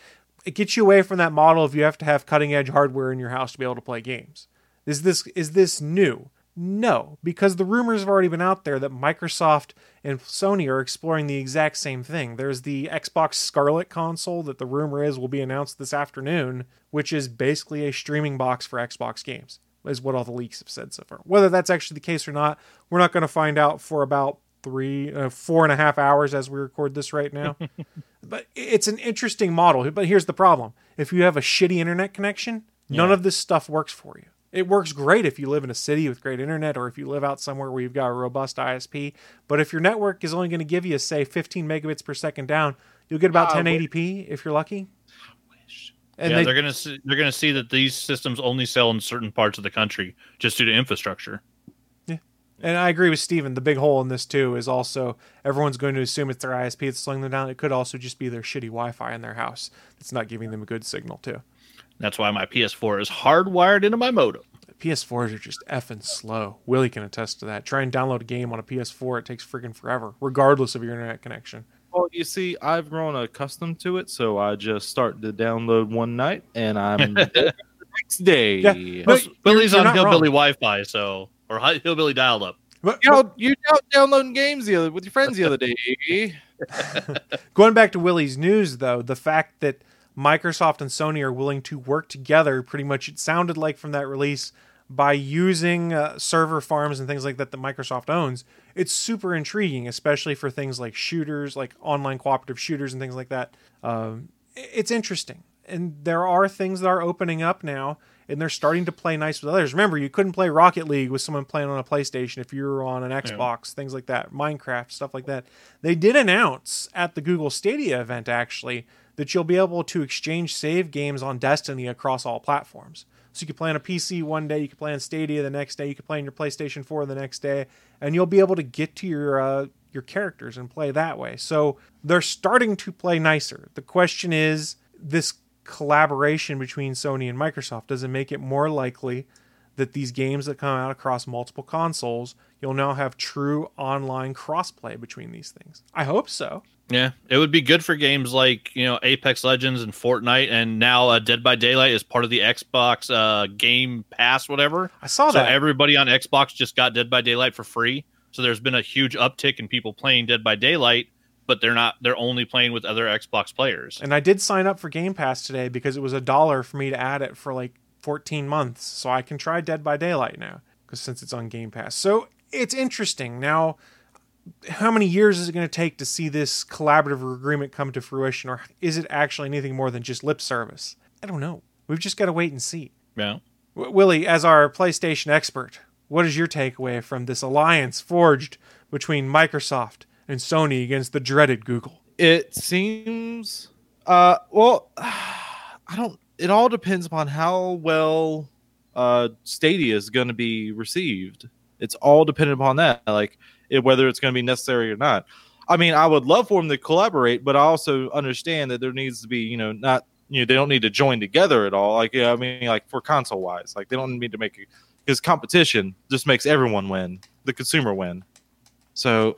it gets you away from that model of you have to have cutting edge hardware in your house to be able to play games. Is this is this new? No, because the rumors have already been out there that Microsoft and Sony are exploring the exact same thing. There's the Xbox Scarlett console that the rumor is will be announced this afternoon, which is basically a streaming box for Xbox games. is what all the leaks have said so far. Whether that's actually the case or not, we're not going to find out for about three, uh, four and a half hours as we record this right now. [laughs] but it's an interesting model. But here's the problem: if you have a shitty internet connection, none of this stuff works for you. It works great if you live in a city with great internet or if you live out somewhere where you've got a robust ISP. But if your network is only going to give you, say, 15 megabits per second down, you'll get about Ah, 1080p if you're lucky. And yeah, they, they're gonna see, they're gonna see that these systems only sell in certain parts of the country just due to infrastructure. And I agree with Steven. The big hole in this too is also everyone's going to assume it's their ISP that's slowing them down. It could also just be their shitty Wi-Fi in their house that's not giving them a good signal too. That's why my PS4 is hardwired into my modem. PS4s are just effing slow. Willie can attest to that. Try and download a game on a PS4, it takes freaking forever, regardless of your internet connection. Well, you see, I've grown accustomed to it, so I just start to download one night, and I'm [laughs] the next day. Yeah, but- Well, Billy's you're on not hillbilly. Wi-Fi, so or hillbilly dialed up. But, You know, you out downloading games the other with your friends the other day. [laughs] Going back to Willie's news, though, the fact that Microsoft and Sony are willing to work together, pretty much it sounded like from that release, by using uh, server farms and things like that that Microsoft owns, it's super intriguing, especially for things like shooters, like online cooperative shooters and things like that. Um, it's interesting. And there are things that are opening up now, and they're starting to play nice with others. Remember, you couldn't play Rocket League with someone playing on a PlayStation if you were on an Xbox, things like that, Minecraft, stuff like that. They did announce at the Google Stadia event, actually, that you'll be able to exchange save games on Destiny across all platforms. So you could play on a PC one day, you could play on Stadia the next day, you could play on your PlayStation 4 the next day, and you'll be able to get to your uh, your characters and play that way. So they're starting to play nicer. The question is this collaboration between Sony and Microsoft does it make it more likely that these games that come out across multiple consoles, you'll now have true online crossplay between these things. I hope so. Yeah, it would be good for games like you know Apex Legends and Fortnite, and now uh, Dead by Daylight is part of the Xbox uh, Game Pass, whatever. I saw So that. everybody on Xbox just got Dead by Daylight for free. So there's been a huge uptick in people playing Dead by Daylight, but they're not. They're only playing with other Xbox players. And I did sign up for Game Pass today because it was a dollar for me to add it for like 14 months. So I can try Dead by Daylight now because since it's on Game Pass. So it's interesting. Now, how many years is it going to take to see this collaborative agreement come to fruition? Or is it actually anything more than just lip service? I don't know. We've just got to wait and see. Yeah. W- Willie, as our PlayStation expert, what is your takeaway from this alliance forged between Microsoft and Sony against the dreaded Google? It seems, uh, well, [sighs] I don't. It all depends upon how well uh, Stadia is going to be received. It's all dependent upon that, like it, whether it's going to be necessary or not. I mean, I would love for them to collaborate, but I also understand that there needs to be, you know, not you know they don't need to join together at all. Like, I mean, like for console wise, like they don't need to make because competition just makes everyone win, the consumer win. So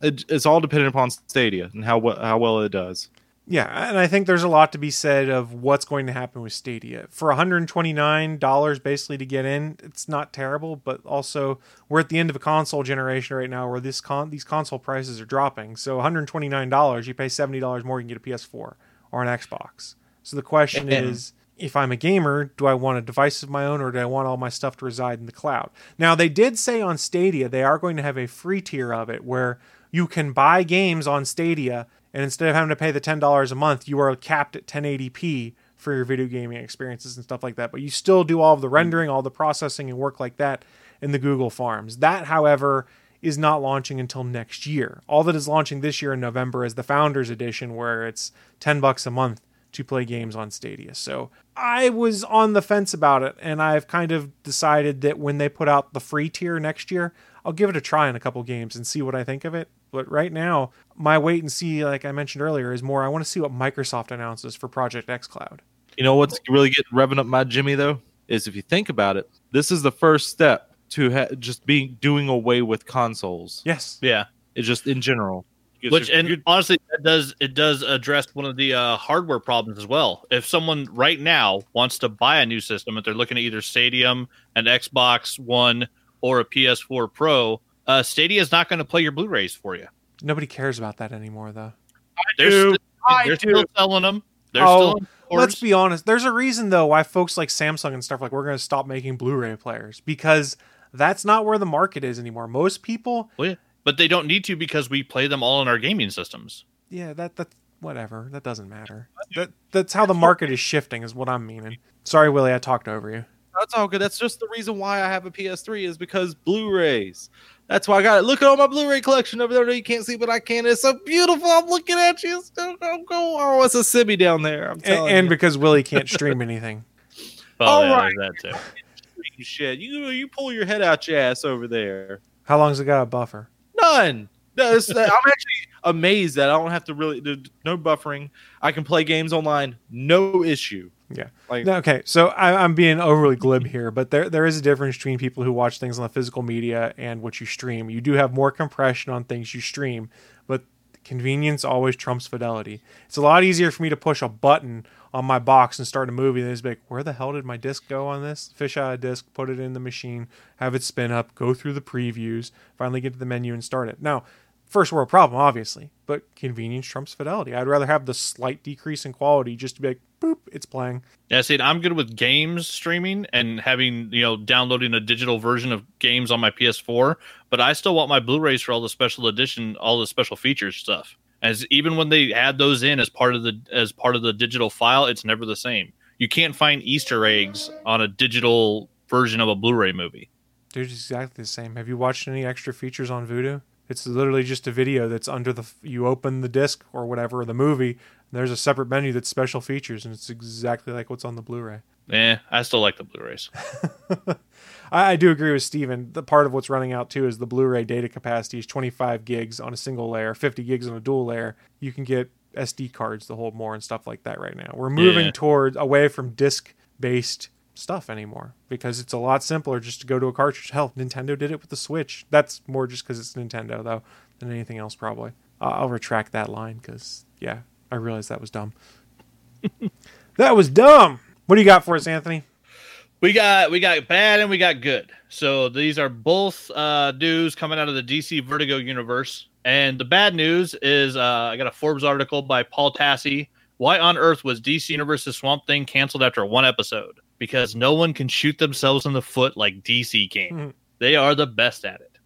it, it's all dependent upon Stadia and how how well it does. Yeah, and I think there's a lot to be said of what's going to happen with Stadia. For $129 basically to get in, it's not terrible, but also we're at the end of a console generation right now where this con- these console prices are dropping. So $129, you pay $70 more, you can get a PS4 or an Xbox. So the question Yeah. is if I'm a gamer, do I want a device of my own or do I want all my stuff to reside in the cloud? Now, they did say on Stadia they are going to have a free tier of it where you can buy games on Stadia and instead of having to pay the $10 a month, you are capped at 1080p for your video gaming experiences and stuff like that. But you still do all of the hmm. rendering, all the processing and work like that in the Google farms. That, however, is not launching until next year. All that is launching this year in November is the Founders Edition, where it's 10 bucks a month to play games on Stadia. So I was on the fence about it, and I've kind of decided that when they put out the free tier next year, I'll give it a try in a couple games and see what I think of it. But right now, my wait and see, like I mentioned earlier, is more I want to see what Microsoft announces for Project xCloud. You know what's really getting revving up my Jimmy though is if you think about it, this is the first step to ha- just being doing away with consoles. Yes. Yeah. It's just in general. Because Which and you- honestly, it does it does address one of the uh, hardware problems as well. If someone right now wants to buy a new system, if they're looking at either Stadia, an Xbox One, or a PS4 Pro, uh, Stadia is not going to play your Blu-rays for you. Nobody cares about that anymore, though. They're, do. st- I they're do. still selling them. They're Oh, still let's be honest. There's a reason though why folks like Samsung and stuff like we're going to stop making Blu-ray players because that's not where the market is anymore. Most people, Well, yeah. But they don't need to because we play them all in our gaming systems. yeah, that that whatever. That doesn't matter. That that's how the market is shifting is what I'm meaning. Sorry, Willie, I talked over you. That's all good. That's just the reason why I have a PS3 is because Blu-rays. That's why I got it. Look at all my Blu-ray collection over there. You can't see, but I can. It's so beautiful. I'm looking at you. It's so- I'm go. Oh, it's a Sibby down there. I'm And, telling and you. because Willie can't [laughs] stream anything. Well, uh, All yeah, right. that too. Shit. You you pull your head out your ass over there. How long's it got a buffer? None. No, it's- uh, I'm actually amazed that I don't have to really do no buffering. I can play games online, no issue. Yeah. Like No, Okay, so I, I'm being overly glib here, but there there is a difference between people who watch things on the physical media and what you stream. You do have more compression on things you stream, but convenience always trumps fidelity. It's a lot easier for me to push a button on my box and start a movie And it's like, where the hell did my disc go on this? Fish out a disc, put it in the machine, have it spin up, go through the previews, finally get to the menu and start it. Now, first world problem, obviously, but convenience trumps fidelity. I'd rather have the slight decrease in quality just to be like, boop, it's playing. Yeah, see, I'm good with games streaming and having, you know, downloading a digital version of games on my PS4, but I still want my Blu-rays for all the special edition, all the special features stuff. As even when they add those in as part of the as part of the digital file, it's never the same. You can't find Easter eggs on a digital version of a Blu-ray movie. Dude, it's exactly the same. Have you watched any extra features on Vudu? It's literally just a video that's under the. You open the disc or whatever, or the movie, and there's a separate menu that's special features, and it's exactly like what's on the Blu ray. Eh, I still like the Blu-rays. [laughs] I, I do agree with Steven. The part of what's running out too is the Blu ray data capacity is 25 gigs on a single layer, 50 gigs on a dual layer. You can get SD cards to hold more and stuff like that right now. We're moving Yeah. towards away from disc based stuff anymore because it's a lot simpler just to go to a cartridge. Hell, Nintendo did it with the Switch. That's more just because it's Nintendo though than anything else probably. Uh, I'll retract that line because yeah, I realized that was dumb. [laughs] that was dumb. What do you got for us, Anthony? We got we got bad and we got good. So these are both uh, news coming out of the DC Vertigo universe. And the bad news is uh, I got a Forbes article by Paul Tassi. Why on earth was DC Universe's Swamp Thing canceled after one episode? Because no one can shoot themselves in the foot like DC can. Mhm. They are the best at it.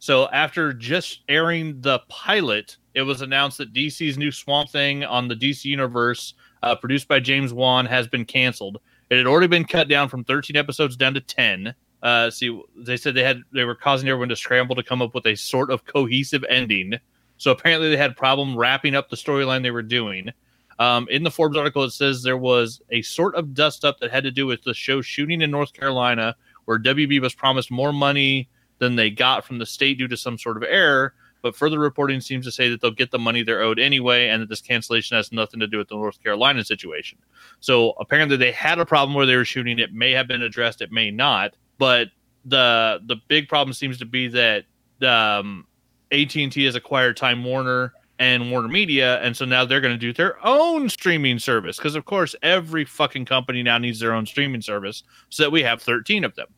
So after just airing the pilot, it was announced that DC's new Swamp Thing on the DC Universe, uh, produced by James Wan, has been canceled. It had already been cut down from 13 episodes down to 10. Uh, see, they said they had they were causing everyone to scramble to come up with a sort of cohesive ending. So apparently they had problem wrapping up the storyline they were doing. Um, in the Forbes article, it says there was a sort of dust up that had to do with the show shooting in North Carolina, where WB was promised more money than they got from the state due to some sort of error. But further reporting seems to say that they'll get the money they're owed anyway, and that this cancellation has nothing to do with the North Carolina situation. So apparently they had a problem where they were shooting. It may have been addressed, it may not. But the the big problem seems to be that um, AT and T has acquired Time Warner and Warner Media, and so now they're going to do their own streaming service because, of course, every fucking company now needs their own streaming service, so that we have thirteen of them.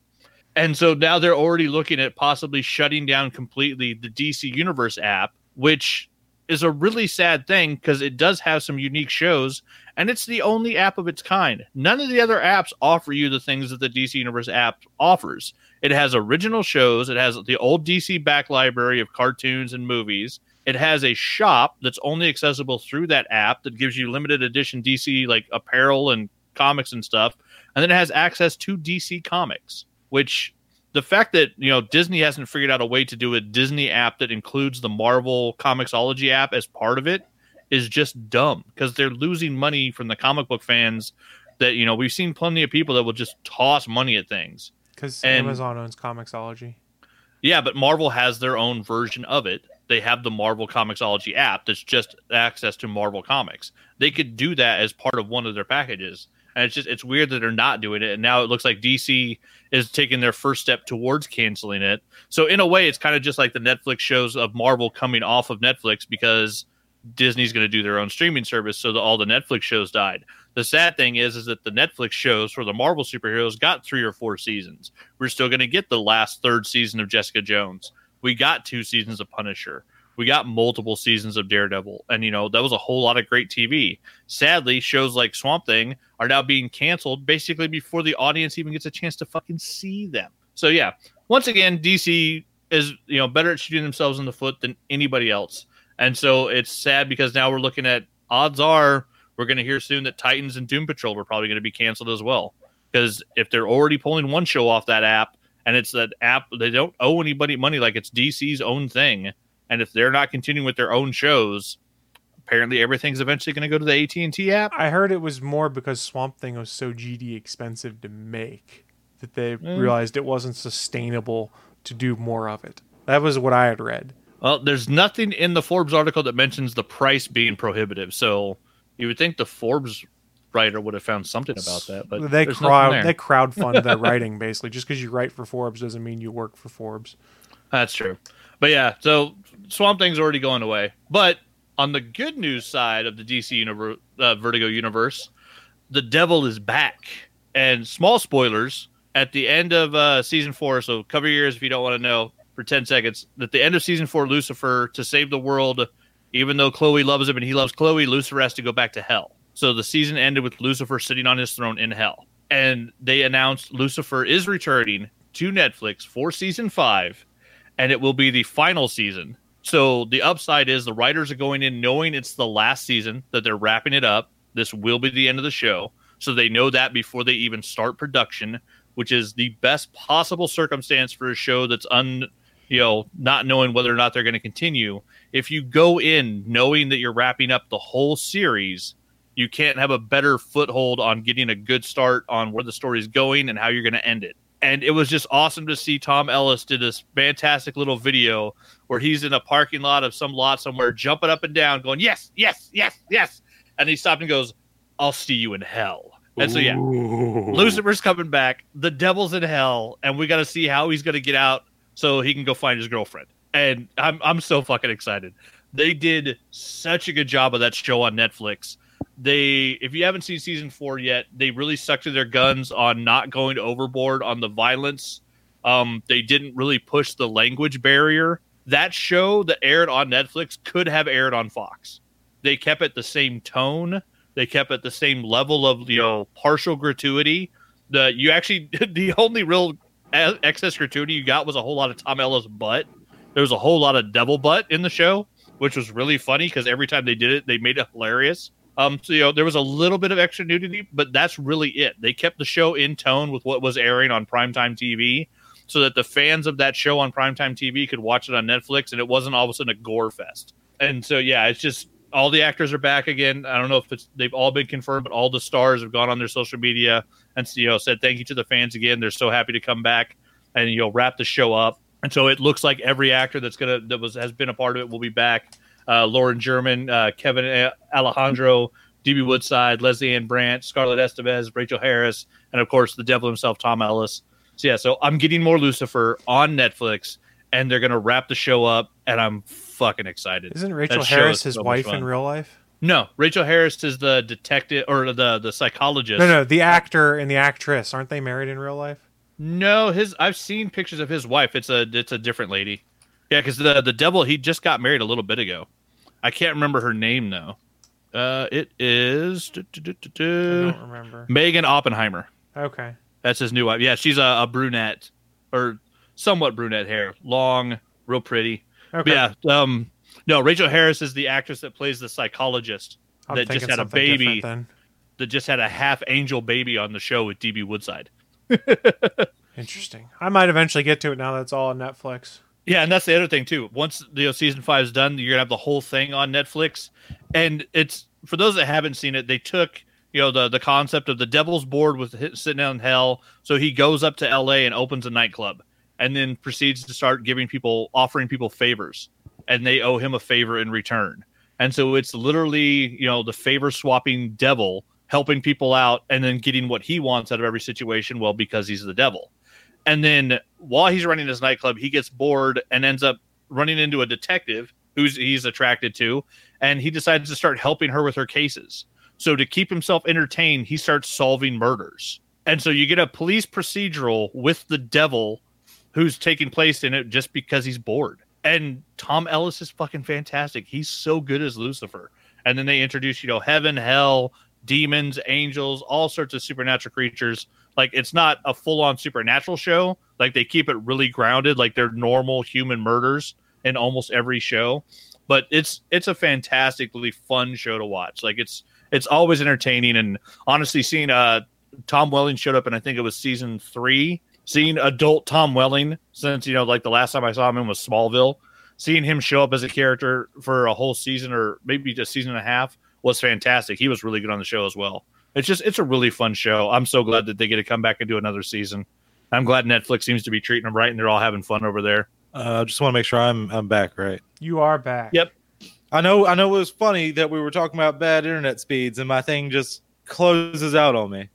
And so now they're already looking at possibly shutting down completely the DC Universe app, which is a really sad thing because it does have some unique shows and it's the only app of its kind. None of the other apps offer you the things that the DC Universe app offers. It has original shows, it has the old DC back library of cartoons and movies. It has a shop that's only accessible through that app that gives you limited edition DC like apparel and comics and stuff. And then it has access to DC Comics, which the fact that you know Disney hasn't figured out a way to do a Disney app that includes the Marvel Comixology app as part of it is just dumb because they're losing money from the comic book fans. That you know we've seen plenty of people that will just toss money at things. Because Amazon owns Comixology. Yeah, but Marvel has their own version of it. They have the Marvel Comixology app that's just access to Marvel comics. They could do that as part of one of their packages. And it's just it's weird that they're not doing it. And now it looks like DC is taking their first step towards canceling it. So in a way, it's kind of just like the Netflix shows of Marvel coming off of Netflix because Disney's going to do their own streaming service, so that all the Netflix shows died. The sad thing is, is that the Netflix shows for the Marvel superheroes got three or four seasons. We're still going to get the last third season of Jessica Jones. We got two seasons of Punisher. We got multiple seasons of Daredevil, and you know that was a whole lot of great TV. Sadly, shows like Swamp Thing are now being canceled basically before the audience even gets a chance to fucking see them. So yeah, once again, DC is you know better at shooting themselves in the foot than anybody else, and so it's sad because now we're looking at odds are we're going to hear soon that Titans and Doom Patrol are probably going to be canceled as well because if they're already pulling one show off that app and it's that app they don't owe anybody money like it's DC's own thing and if they're not continuing with their own shows apparently everything's eventually going to go to the AT&T app I heard it was more because Swamp Thing was so GD expensive to make that they Mm. realized it wasn't sustainable to do more of it. That was what I had read. well there's nothing in the Forbes article that mentions the price being prohibitive so you would think the Forbes writer would have found something about that but they crowd they crowdfund their [laughs] writing basically. Just because you write for Forbes doesn't mean you work for Forbes. That's true. But yeah, so Swamp Thing's already going away. But on the good news side of the DC universe, uh, Vertigo universe, the Devil is back. And small spoilers at the end of uh, season four. So cover your ears if you don't want to know for ten seconds. At the end of season four, Lucifer to save the world, even though Chloe loves him and he loves Chloe, Lucifer has to go back to hell. So the season ended with Lucifer sitting on his throne in hell. And they announced Lucifer is returning to Netflix for season five and it will be the final season. So the upside is the writers are going in knowing it's the last season that they're wrapping it up. This will be the end of the show. So they know that before they even start production, which is the best possible circumstance for a show that's un you know, not knowing whether or not they're going to continue. If you go in knowing that you're wrapping up the whole series, you can't have a better foothold on getting a good start on where the story's going and how you're going to end it and it was just awesome to see Tom Ellis did this fantastic little video where he's in a parking lot of some lot somewhere, jumping up and down, going yes, yes, yes, yes, and he stopped and goes, "I'll see you in hell." And so yeah, Lucifer's coming back, the devil's in hell, and we got to see how he's going to get out so he can go find his girlfriend. And I'm I'm so fucking excited. They did such a good job of that show on Netflix they if you haven't seen season four yet they really stuck to their guns on not going overboard on the violence. Um they didn't really push the language barrier. That show that aired on netflix could have aired on fox. They kept it the same tone. They kept it the same level of you know partial gratuity. The you actually [laughs] the only real excess gratuity you got was a whole lot of tom ellis butt. There was a whole lot of devil butt in the show which was really funny because every time they did it they made it hilarious um, so you know there was a little bit of extra nudity, but that's really it. They kept the show in tone with what was airing on primetime TV, so that the fans of that show on primetime TV could watch it on Netflix, and it wasn't all of a sudden a gore fest. And so yeah, it's just all the actors are back again. I don't know if they've all been confirmed, but all the stars have gone on their social media and you know said thank you to the fans again. They're so happy to come back and you know wrap the show up. And so it looks like every actor that's gonna that was has been a part of it will be back uh, Lauren German, uh, Kevin Alejandro, DB Woodside, Lesley-Ann Brandt, Scarlett Estevez, Rachael Harris, and of course the devil himself, Tom Ellis. So yeah, so I'm getting more Lucifer on Netflix, and they're gonna wrap the show up, and I'm fucking excited. Isn't Rachel That Harris is his so wife in real life? No, Rachael Harris is the detective or the the psychologist. No, no, the actor and the actress aren't they married in real life? No, his I've seen pictures of his wife. It's a it's a different lady. Yeah, because the the devil he just got married a little bit ago. I can't remember her name though. Uh, it is I don't remember. Meaghan Oppenheimer. Okay. That's his new wife. Yeah, she's a, a brunette or somewhat brunette hair, long, real pretty. But Okay. yeah, um, no, Rachael Harris is the actress that plays the psychologist I'm that just had a baby. that just had a half angel baby on the show with DB Woodside. [laughs] Interesting. I might eventually get to it now that it's all on Netflix. Yeah, and that's the other thing too. Once you know season five is done, you're gonna have the whole thing on Netflix. And it's for those that haven't seen it, they took you know the the concept of the devil's bored with sitting down in hell, so he goes up to L.A. and opens a nightclub, and then proceeds to start giving people offering people favors, and they owe him a favor in return. And so it's literally you know the favor swapping devil helping people out and then getting what he wants out of every situation. Well, because he's the devil. And then while he's running his nightclub, he gets bored and ends up running into a detective who's he's attracted to, and he decides to start helping her with her cases. So to keep himself entertained, he starts solving murders. And so you get a police procedural with the devil who's taking place in it just because he's bored. and Tom Ellis is fucking fantastic. He's so good as Lucifer. And then they introduce, you know, heaven, hell, demons, angels, all sorts of supernatural creatures. Like it's not a full-on supernatural show. Like they keep it really grounded, like they're normal human murders in almost every show. But it's it's a fantastically fun show to watch. Like it's it's always entertaining and honestly seeing uh Tom Welling showed up and I think it was season three. Seeing adult Tom Welling since you know like the last time I saw him in was Smallville seeing him show up as a character for a whole season or maybe just season and a half was fantastic. He was really good on the show as well. It's just it's a really fun show. I'm so glad that they get to come back and do another season. I'm glad Netflix seems to be treating them right and they're all having fun over there. Uh, I just want to make sure I'm I'm back, right? You are back. Yep. I know I know it was funny that we were talking about bad internet speeds and my thing just closes out on me.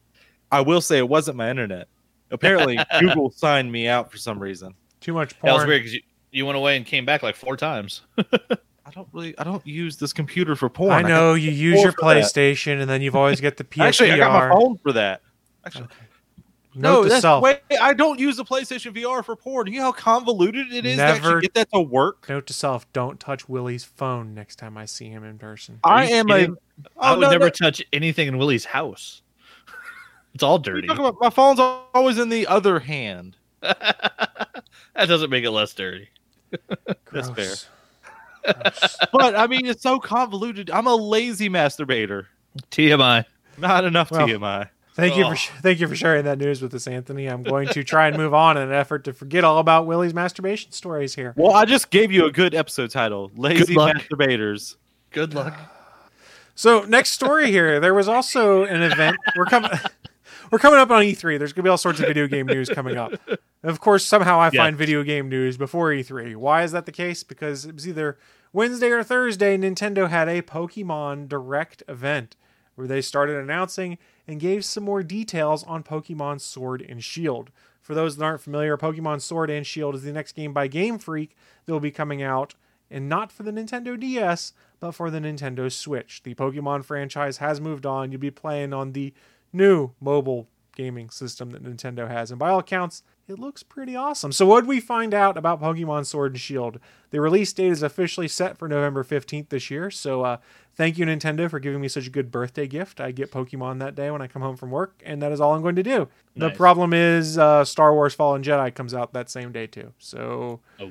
I will say it wasn't my internet. Apparently [laughs] Google signed me out for some reason. Too much porn. That was weird because you, you went away and came back like four times. [laughs] I don't really I don't use this computer for porn. I know you use your for that. PlayStation, and then you've always got the PSVR. [laughs] Actually, I got my phone for that. Actually, Note no, to that's self. wait. I don't use the PlayStation VR for porn. You know how convoluted it is to Never- actually get that to work. Note to self: Don't touch Willie's phone next time I see him in person. Are I you am a. kidding? I Oh, would no, never no. touch anything in Willie's house. [laughs] it's all What are you dirty. about? My phone's always in the other hand. [laughs] that doesn't make it less dirty. That's Gross. But I mean, it's so convoluted. I'm a lazy masturbator. TMI. Not enough Well, TMI. Thank you for Oh. sh- thank you for sharing that news with us, Anthony. I'm going to try and move on in an effort to forget all about Willie's masturbation stories here. Well, I just gave you a good episode title: "Lazy luck. Masturbators." Good luck. So next story here, there was also an event. We're coming. We're coming up on E3. There's gonna be all sorts of video game news coming up. And of course, somehow I Yes. find video game news before E3. Why is that the case? Because it was either Wednesday or Thursday. Nintendo had a Pokemon Direct event where they started announcing and gave some more details on Pokemon Sword and Shield. For those that aren't familiar, Pokemon Sword and Shield is the next game by Game Freak that will be coming out, and not for the Nintendo DS, but for the Nintendo Switch. The Pokemon franchise has moved on. You'll be playing on the new mobile gaming system that Nintendo has, and by all accounts, it looks pretty awesome. So, what did we find out about Pokemon Sword and Shield? The release date is officially set for November 15th this year. So, uh, thank you, Nintendo, for giving me such a good birthday gift. I get Pokemon that day when I come home from work, and that is all I'm going to do. The problem is uh, Star Wars Fallen Jedi comes out that same day, too. So, Oh.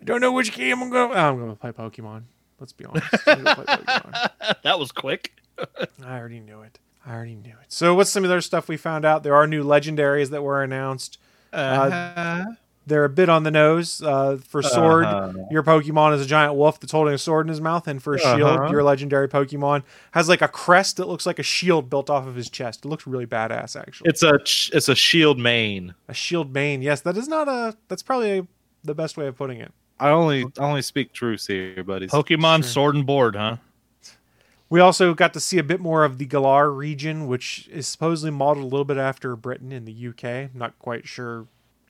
I don't know which game I'm going. To I'm going to play Pokemon. Let's be honest. I'm play Pokemon. [laughs] that was quick. [laughs] I already knew it. I already knew it. So, what's some of the other stuff we found out? There are new legendaries that were announced. Uh huh. They're a bit on the nose. Uh, for Sword, Uh-huh. your Pokemon is a giant wolf that's holding a sword in his mouth, and for Shield, Uh-huh. your legendary Pokemon has like a crest that looks like a shield built off of his chest. It looks really badass, actually. it's a ch- it's a shield mane. a shield mane. Yes, that is not a. That's probably the best way of putting it. I only I only speak truth here, buddies. Pokemon Sure. Sword and Board, huh? We also got to see a bit more of the Galar region, which is supposedly modeled a little bit after Britain in the UK. I'm not quite sure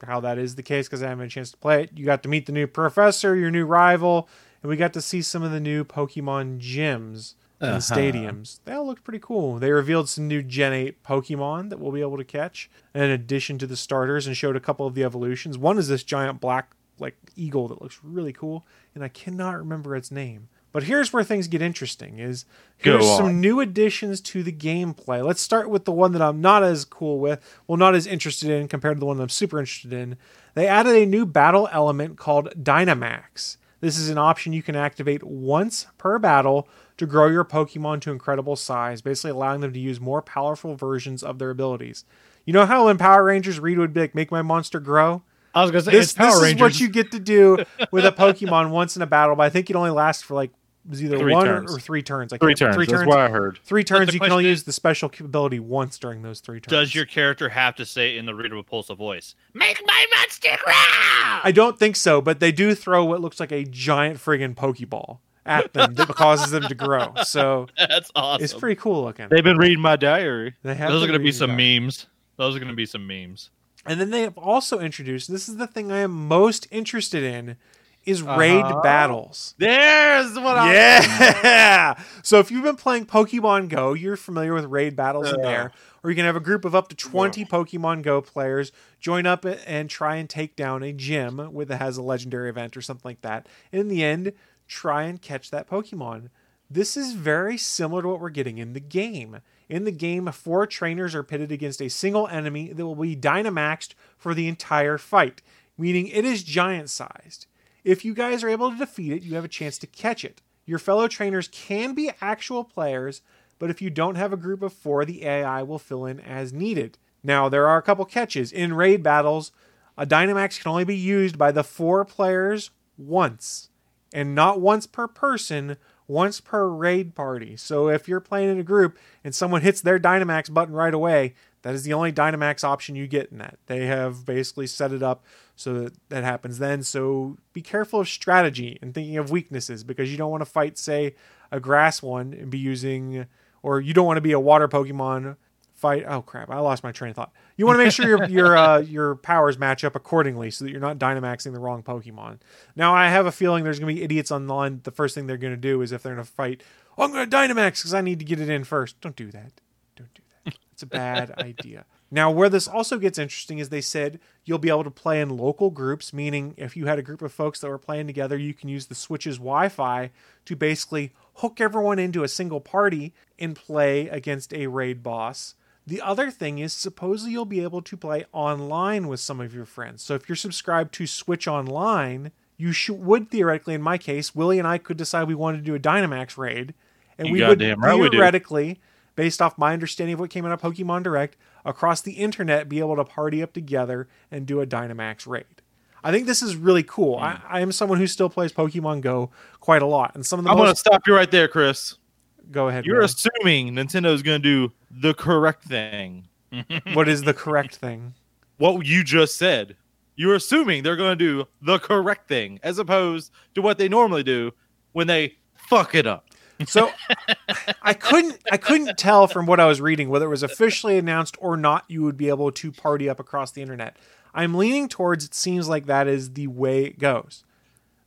how that is the case because I haven't had a chance to play it. You got to meet the new professor, your new rival, and we got to see some of the new Pokemon gyms and Uh-huh. stadiums. They all looked pretty cool. They revealed some new Gen 8 Pokemon that we'll be able to catch in addition to the starters and showed a couple of the evolutions. One is this giant black like eagle that looks really cool, and I cannot remember its name. But here's where things get interesting is Go here's some new additions to the gameplay. Let's start with the one that I'm not as cool with, well not as interested in compared to the one that I'm super interested in. They added a new battle element called Dynamax. This is an option you can activate once per battle to grow your Pokemon to incredible size, basically allowing them to use more powerful versions of their abilities. You know how in Power Rangers Rita would be like, make my monster grow? I was gonna say This, it's Power this is what you get to do with a [laughs] Pokemon once in a battle, but I think it only lasts for like it was either Three one turns. or three turns. I Three can't- turns. Three That's what I heard. Three turns. You can only question use the special capability once during those three turns. Does your character have to say in the Rita Repulsa of voice, "Make my monster grow"? I don't think so, but they do throw what looks like a giant friggin' Pokeball at them that [laughs] causes them to grow. So That's awesome. it's pretty cool looking. They've been reading my diary. They have Those are gonna be some guide. memes. Those are gonna be some memes. And then they have also introduced this is the thing I am most interested in is raid Uh-huh. battles. There's what I Yeah. [laughs] so if you've been playing Pokemon Go, you're familiar with raid battles in there. Or you can have a group of up to 20 Pokemon Go players join up and try and take down a gym with that has a legendary event or something like that. And In the end, try and catch that Pokemon. This is very similar to what we're getting in the game. In the game, four trainers are pitted against a single enemy that will be Dynamaxed for the entire fight, meaning it is giant sized. If you guys are able to defeat it, you have a chance to catch it. Your fellow trainers can be actual players, but if you don't have a group of four, the AI will fill in as needed. Now, there are a couple catches. In raid battles, a Dynamax can only be used by the four players once, and not once per person, once per raid party. So if you're playing in a group and someone hits their Dynamax button right away, that is the only Dynamax option you get in that. They have basically set it up so that that happens then. So be careful of strategy and thinking of weaknesses because you don't want to fight, say, a grass one and be using, or you don't want to be a water Pokemon fight. Oh crap! I lost my train of thought. You want to make sure your [laughs] your uh, your powers match up accordingly so that you're not Dynamaxing the wrong Pokemon. Now I have a feeling there's gonna be idiots online. The first thing they're gonna do is if they're in a fight, oh, I'm gonna Dynamax because I need to get it in first. Don't do that. Don't do that. It's a bad idea. Now, where this also gets interesting is they said you'll be able to play in local groups, meaning if you had a group of folks that were playing together, you can use the Switch's Wi Fi to basically hook everyone into a single party and play against a raid boss. The other thing is, supposedly you'll be able to play online with some of your friends. So if you're subscribed to Switch Online, you would theoretically, in my case, Willie and I could decide we wanted to do a Dynamax raid, and You we would right theoretically, based off my understanding of what came out of Pokemon Direct, across the internet, be able to party up together and do a Dynamax raid. I think this is really cool. I, hmm. I am someone who still plays Pokemon Go quite a lot, and some of the I'm going to stop you right there, Chris. Go ahead. You're Willie. assuming Nintendo is going to do the correct thing. [laughs] what is the correct thing? What you just said. You're assuming they're going to do the correct thing as opposed to what they normally do when they fuck it up. So I couldn't I couldn't tell from what I was reading whether it was officially announced or not you would be able to party up across the internet. I'm leaning towards it seems like that is the way it goes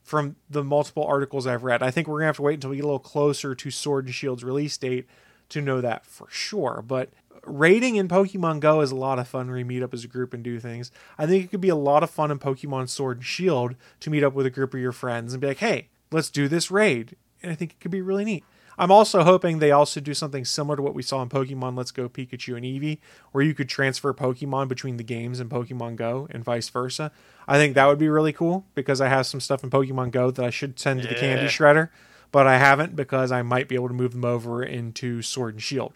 from the multiple articles I've read. I think we're gonna have to wait until we get a little closer to Sword and Shield's release date to know that for sure. But raiding in Pokemon Go is a lot of fun when we meet up as a group and do things. I think it could be a lot of fun in Pokemon Sword and Shield to meet up with a group of your friends and be like, hey, let's do this raid. And I think it could be really neat. I'm also hoping they also do something similar to what we saw in Pokemon Let's Go Pikachu and Eevee, where you could transfer Pokemon between the games and Pokemon Go and vice versa. I think that would be really cool because I have some stuff in Pokemon Go that I should send to the Candy Shredder, but I haven't because I might be able to move them over into Sword and Shield.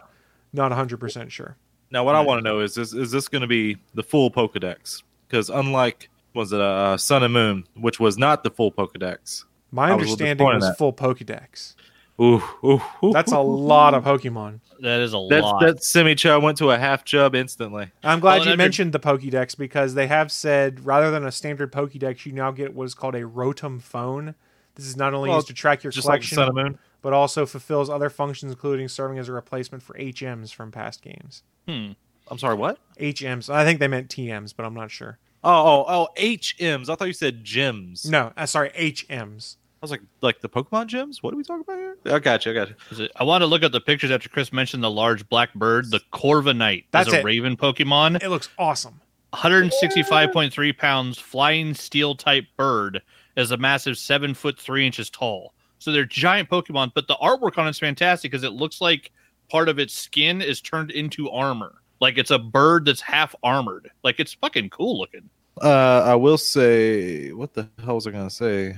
Not 100% sure. Now, what I want to know is this: is this going to be the full Pokedex? Because unlike was it uh, Sun and Moon, which was not the full Pokedex. My I was understanding disappointed in was full Pokedex. Ooh, ooh, ooh, That's a ooh, lot of Pokemon. That is a That lot. that Simichub went to a half chub instantly. I'm glad Well, you and mentioned the Pokédex because they have said rather than a standard Pokédex, you now get what is called a Rotom phone. This is not only Well, used to track your Just like collection, Moon. but also fulfills other functions, including serving as a replacement for HMs from past games. Hmm. I'm sorry, what? HMs. I think they meant TMs, but I'm not sure. Oh, oh, oh, HMs. I thought you said gems. No, uh, sorry, HMs. I was like, like the Pokemon gems. What are we talking about here? I got you. I got you. I want to look at the pictures after Chris mentioned the large black bird, the Corviknight. That's is a it. Raven Pokemon. It looks awesome. 165.3 pounds, flying steel type bird, is a massive seven foot three inches tall. So they're giant Pokemon, but the artwork on it's fantastic because it looks like part of its skin is turned into armor. Like it's a bird that's half armored. Like it's fucking cool looking. Uh, I will say, what the hell was I gonna say?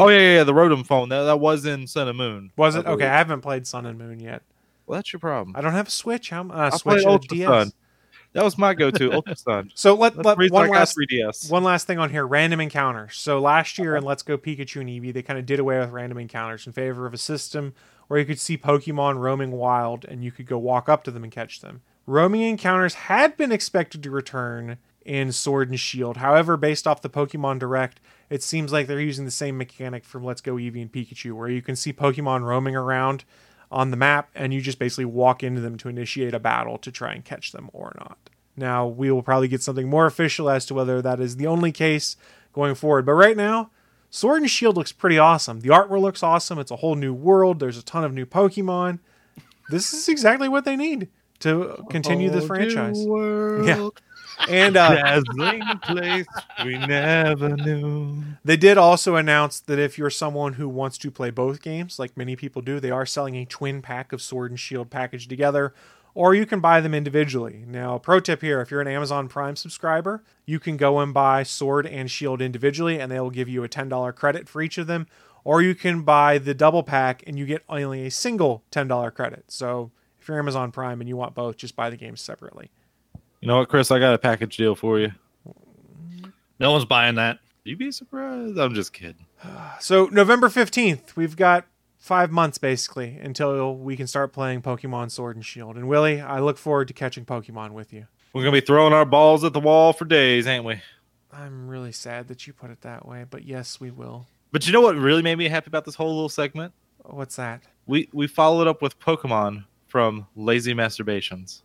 Oh yeah, yeah, yeah the Rotom phone. That, that was in Sun and Moon. Was I it? Okay. I haven't played Sun and Moon yet. Well, that's your problem. I don't have a Switch. I'm uh, I Switch played Ultra DS. Sun. That was my go-to, Ultra [laughs] Sun. So let, That's let one last 3DS. One last thing on here random encounters. So last year in Let's Go Pikachu and Eevee, they kind of did away with random encounters in favor of a system where you could see Pokemon roaming wild and you could go walk up to them and catch them. Roaming encounters had been expected to return in Sword and Shield. However, based off the Pokemon Direct, it seems like they're using the same mechanic from Let's Go Eevee and Pikachu, where you can see Pokemon roaming around on the map and you just basically walk into them to initiate a battle to try and catch them or not. Now, we will probably get something more official as to whether that is the only case going forward. But right now, Sword and Shield looks pretty awesome. The artwork looks awesome. It's a whole new world. There's a ton of new Pokemon. This is exactly what they need to continue the franchise. Yeah. And uh, Dazzling place we never knew. They did also announce that if you're someone who wants to play both games, like many people do, they are selling a twin pack of Sword and Shield packaged together, or you can buy them individually. Now, pro tip here if you're an Amazon Prime subscriber, you can go and buy Sword and Shield individually, and they will give you a $10 credit for each of them, or you can buy the double pack and you get only a single $10 credit. So if you're Amazon Prime and you want both, just buy the games separately. You know what, Chris? I got a package deal for you. No one's buying that. You'd be surprised. I'm just kidding. [sighs] So November 15th, we've got five months basically until we can start playing Pokemon Sword and Shield. And Willie, I look forward to catching Pokemon with you. We're gonna be throwing our balls at the wall for days, ain't we? I'm really sad that you put it that way, but yes, we will. But you know what really made me happy about this whole little segment? What's that? We we followed up with Pokemon from Lazy Masturbations.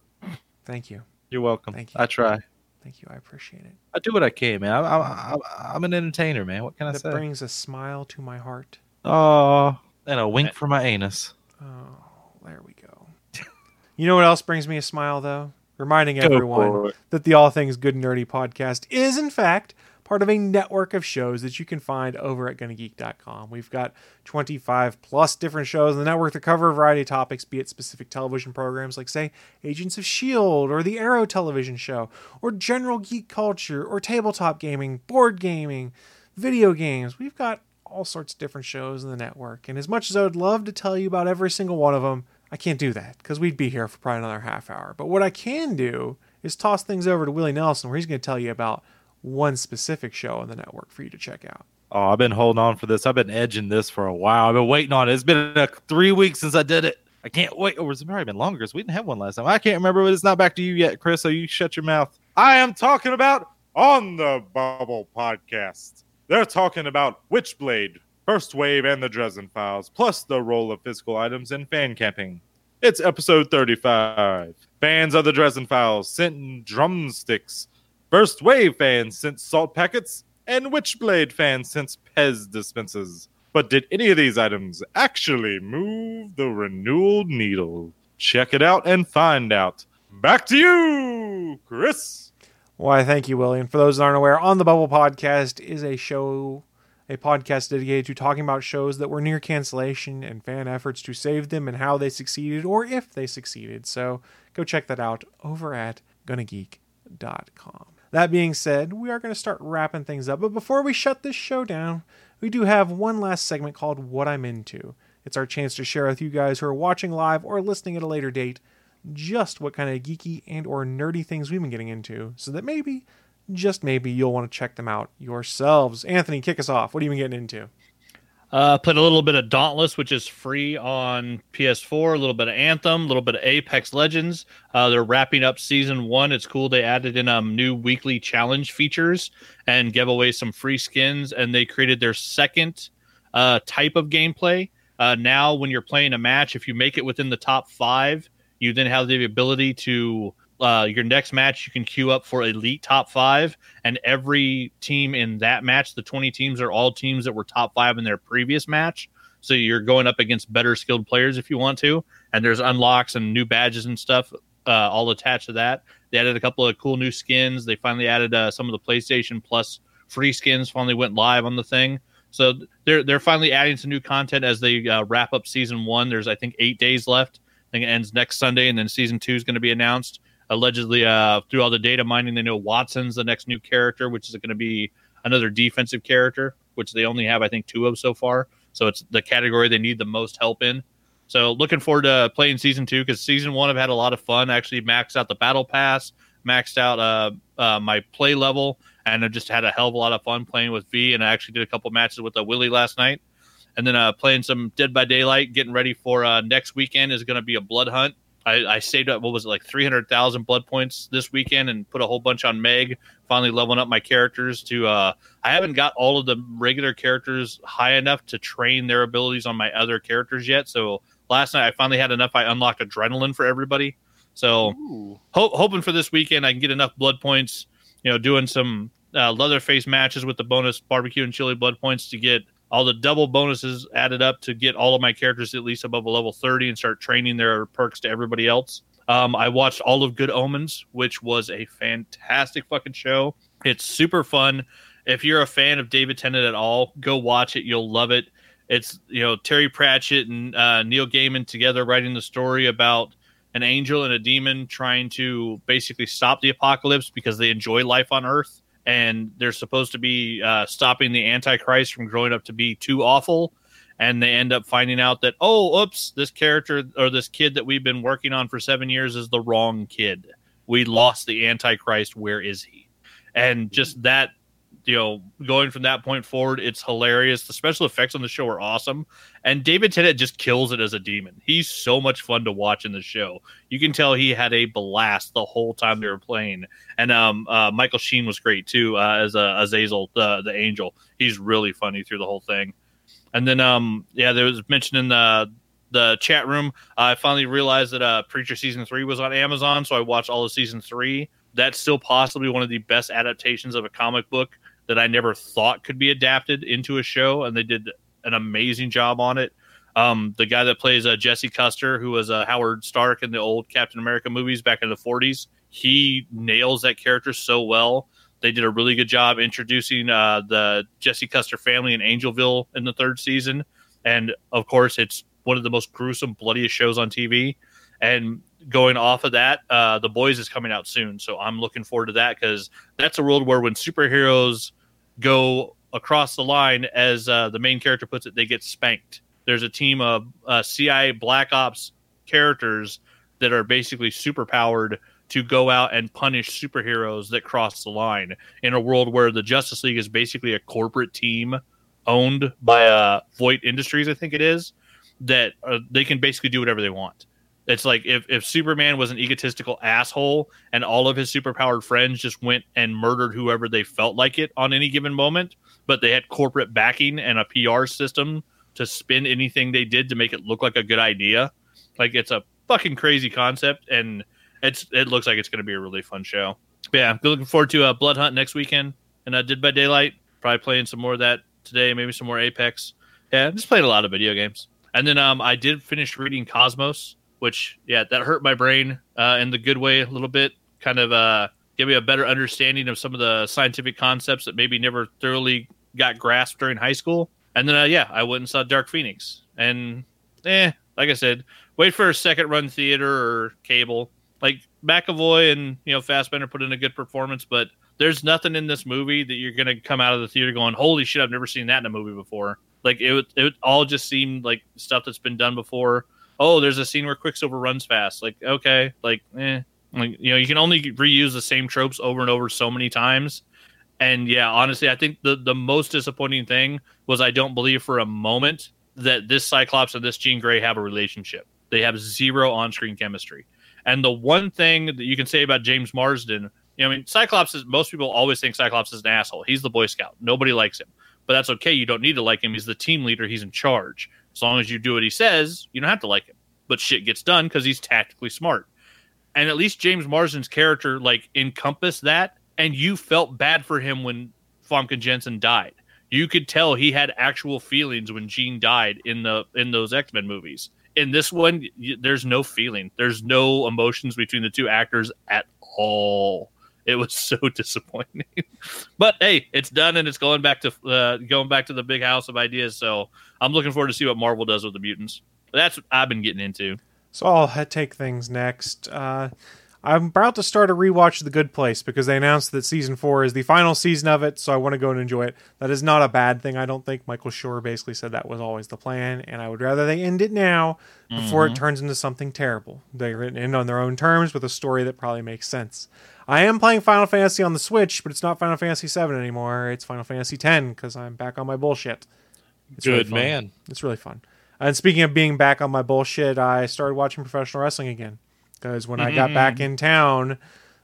Thank you. You're welcome. Thank you. I try. Thank you. I appreciate it. I do what I can, man. I'm I'm, an entertainer, man. What can I That say? brings a smile to my heart. Oh, and a wink for my anus. Oh, there we go. [laughs] you know what else brings me a smile, though? Reminding everyone that the All Things Good and Nerdy podcast is, in fact, part of a network of shows that you can find over at GonnaGeek.com. We've got 25 plus different shows in the network that cover a variety of topics, be it specific television programs like, say, Agents of S.H.I.E.L.D. Or the Arrow television show, or general geek culture, or tabletop gaming, board gaming, video games. We've got all sorts of different shows in the network. And as much as I would love to tell you about every single one of them, I can't do that because we'd be here for probably another half hour. But what I can do is toss things over to Willie Nelson, where he's going to tell you about one specific show on the network for you to check out. Oh, I've been holding on for this. I've been edging this for a while. I've been waiting on it. It's been three weeks since I did it. I can't wait. Or it's probably been longer because we didn't have one last time. I can't remember, but it's not back to you yet, Chris. So you shut your mouth. I am talking about on the Bubble podcast. They're talking about Witchblade, First Wave, and the Dresden Files, plus the role of physical items in fan camping. It's episode 35. Fans of the Dresden Files sent drumsticks. First Wave fans sent salt packets, and Witchblade fans sent Pez dispensers. But did any of these items actually move the renewal needle? Check it out and find out. Back to you, Chris. Why, thank you, William. For those that aren't aware, On the Bubble podcast is a show, a podcast dedicated to talking about shows that were near cancellation and fan efforts to save them and how they succeeded or if they succeeded. So go check that out over at gonnageek.com. That being said, we are going to start wrapping things up. But before we shut this show down, we do have one last segment called What I'm Into. It's our chance to share with you guys who are watching live or listening at a later date just what kind of geeky and or nerdy things we've been getting into so that maybe just maybe you'll want to check them out yourselves anthony kick us off what have you been getting into Uh, played a little bit of Dauntless, which is free on PS4. A little bit of Anthem, a little bit of Apex Legends. Uh, they're wrapping up season one. It's cool. They added in um new weekly challenge features and gave away some free skins. And they created their second uh, type of gameplay. Uh, now, when you're playing a match, if you make it within the top five, you then have the ability to uh, your next match you can queue up for elite top five and every team in that match the 20 teams are all teams that were top five in their previous match. So you're going up against better skilled players if you want to and there's unlocks and new badges and stuff uh, all attached to that. They added a couple of cool new skins. They finally added uh, some of the playstation plus free skins finally went live on the thing. So they're they're finally adding some new content as they uh, wrap up season one. There's i think eight days left. I think it ends next Sunday, and then season two is going to be announced. Allegedly, uh, through all the data mining, they know Wattson's the next new character, which is going to be another defensive character, which they only have, I think, two of so far. So it's the category they need the most help in. So looking forward to playing season two because season one I've had a lot of fun. I actually maxed out the battle pass, maxed out uh, uh, my play level, and I just had a hell of a lot of fun playing with V. And I actually did a couple matches with a Willie last night and then uh, playing some Dead by Daylight, getting ready for uh, next weekend is going to be a blood hunt. I, I saved up what was it like three hundred thousand blood points this weekend and put a whole bunch on Meg. Finally leveling up my characters to. Uh, I haven't got all of the regular characters high enough to train their abilities on my other characters yet. So last night I finally had enough. I unlocked adrenaline for everybody. So ho- hoping for this weekend I can get enough blood points. You know, doing some uh, Leatherface matches with the bonus barbecue and chili blood points to get all the double bonuses added up to get all of my characters at least above a level 30 and start training their perks to everybody else. Um, I watched all of Good Omens, which was a fantastic fucking show. It's super fun. If you're a fan of David Tennant at all, go watch it. You'll love it. It's you know Terry Pratchett and uh, Neil Gaiman together writing the story about an angel and a demon trying to basically stop the apocalypse because they enjoy life on Earth and they're supposed to be uh, stopping the Antichrist from growing up to be too awful. And they end up finding out that, oh, oops, this character or this kid that we've been working on for seven years is the wrong kid. We lost the Antichrist. Where is he? And just that you know, going from that point forward, it's hilarious. The special effects on the show are awesome, and David Tennant just kills it as a demon. He's so much fun to watch in the show. You can tell he had a blast the whole time they were playing, and um, uh, Michael Sheen was great too uh, as uh, Azazel, the the angel. He's really funny through the whole thing. And then, um, yeah, there was mentioned in the the chat room. I finally realized that uh, Preacher season three was on Amazon, so I watched all of season three. That's still possibly one of the best adaptations of a comic book that I never thought could be adapted into a show, and they did an amazing job on it. Um, the guy that plays uh, Jesse Custer, who was uh, Howard Stark in the old Captain America movies back in the 40s, he nails that character so well. They did a really good job introducing uh, the Jesse Custer family in Angelville in the third season. And of course, it's one of the most gruesome, bloodiest shows on TV. And going off of that, uh, The Boys is coming out soon. So I'm looking forward to that because that's a world where when superheroes go across the line, as uh, the main character puts it, they get spanked. There's a team of uh, CIA Black Ops characters that are basically super powered to go out and punish superheroes that cross the line in a world where the Justice League is basically a corporate team owned by uh, Vought Industries, I think it is, that uh, they can basically do whatever they want. It's like if, if Superman was an egotistical asshole and all of his superpowered friends just went and murdered whoever they felt like it on any given moment, but they had corporate backing and a PR system to spin anything they did to make it look like a good idea. Like it's a fucking crazy concept and it's it looks like it's going to be a really fun show. But yeah, looking forward to uh, Blood Hunt next weekend and uh, Dead by Daylight. Probably playing some more of that today, maybe some more Apex. Yeah, just playing a lot of video games. And then um, I did finish reading Cosmos which yeah, that hurt my brain uh, in the good way a little bit. Kind of uh, give me a better understanding of some of the scientific concepts that maybe never thoroughly got grasped during high school. And then uh, yeah, I went and saw Dark Phoenix, and eh, like I said, wait for a second run theater or cable. Like McAvoy and you know Fassbender put in a good performance, but there's nothing in this movie that you're gonna come out of the theater going, "Holy shit, I've never seen that in a movie before." Like it, it all just seemed like stuff that's been done before oh, there's a scene where Quicksilver runs fast. Like, okay, like, eh. Like, you know, you can only reuse the same tropes over and over so many times. And yeah, honestly, I think the, the most disappointing thing was I don't believe for a moment that this Cyclops and this Jean Grey have a relationship. They have zero on screen chemistry. And the one thing that you can say about James Marsden, you know, I mean, Cyclops is most people always think Cyclops is an asshole. He's the Boy Scout. Nobody likes him. But that's okay. You don't need to like him. He's the team leader. He's in charge. As long as you do what he says, you don't have to like him. But shit gets done because he's tactically smart. And at least James Marsden's character like encompassed that, and you felt bad for him when Famke Janssen died. You could tell he had actual feelings when Jean died in the in those X Men movies. In this one, there's no feeling. There's no emotions between the two actors at all. It was [laughs] so disappointing. but hey, it's done and it's going back to uh, going back to the big house of ideas. So I'm looking forward to see what Marvel does with the mutants. That's what I've been getting into. So I'll take things next. Uh, I'm about to start a rewatch of The Good Place because they announced that season four is the final season of it, so I want to go and enjoy it. That is not a bad thing, I don't think. Michael Schur basically said that was always the plan, and I would rather they end it now before Mm-hmm. it turns into something terrible. They end on their own terms with a story that probably makes sense. I am playing Final Fantasy on the Switch, but it's not Final Fantasy VII anymore. It's Final Fantasy X because I'm back on my bullshit. It's Good fun. man. It's really fun. And speaking of being back on my bullshit, I started watching professional wrestling again because when I got back in town,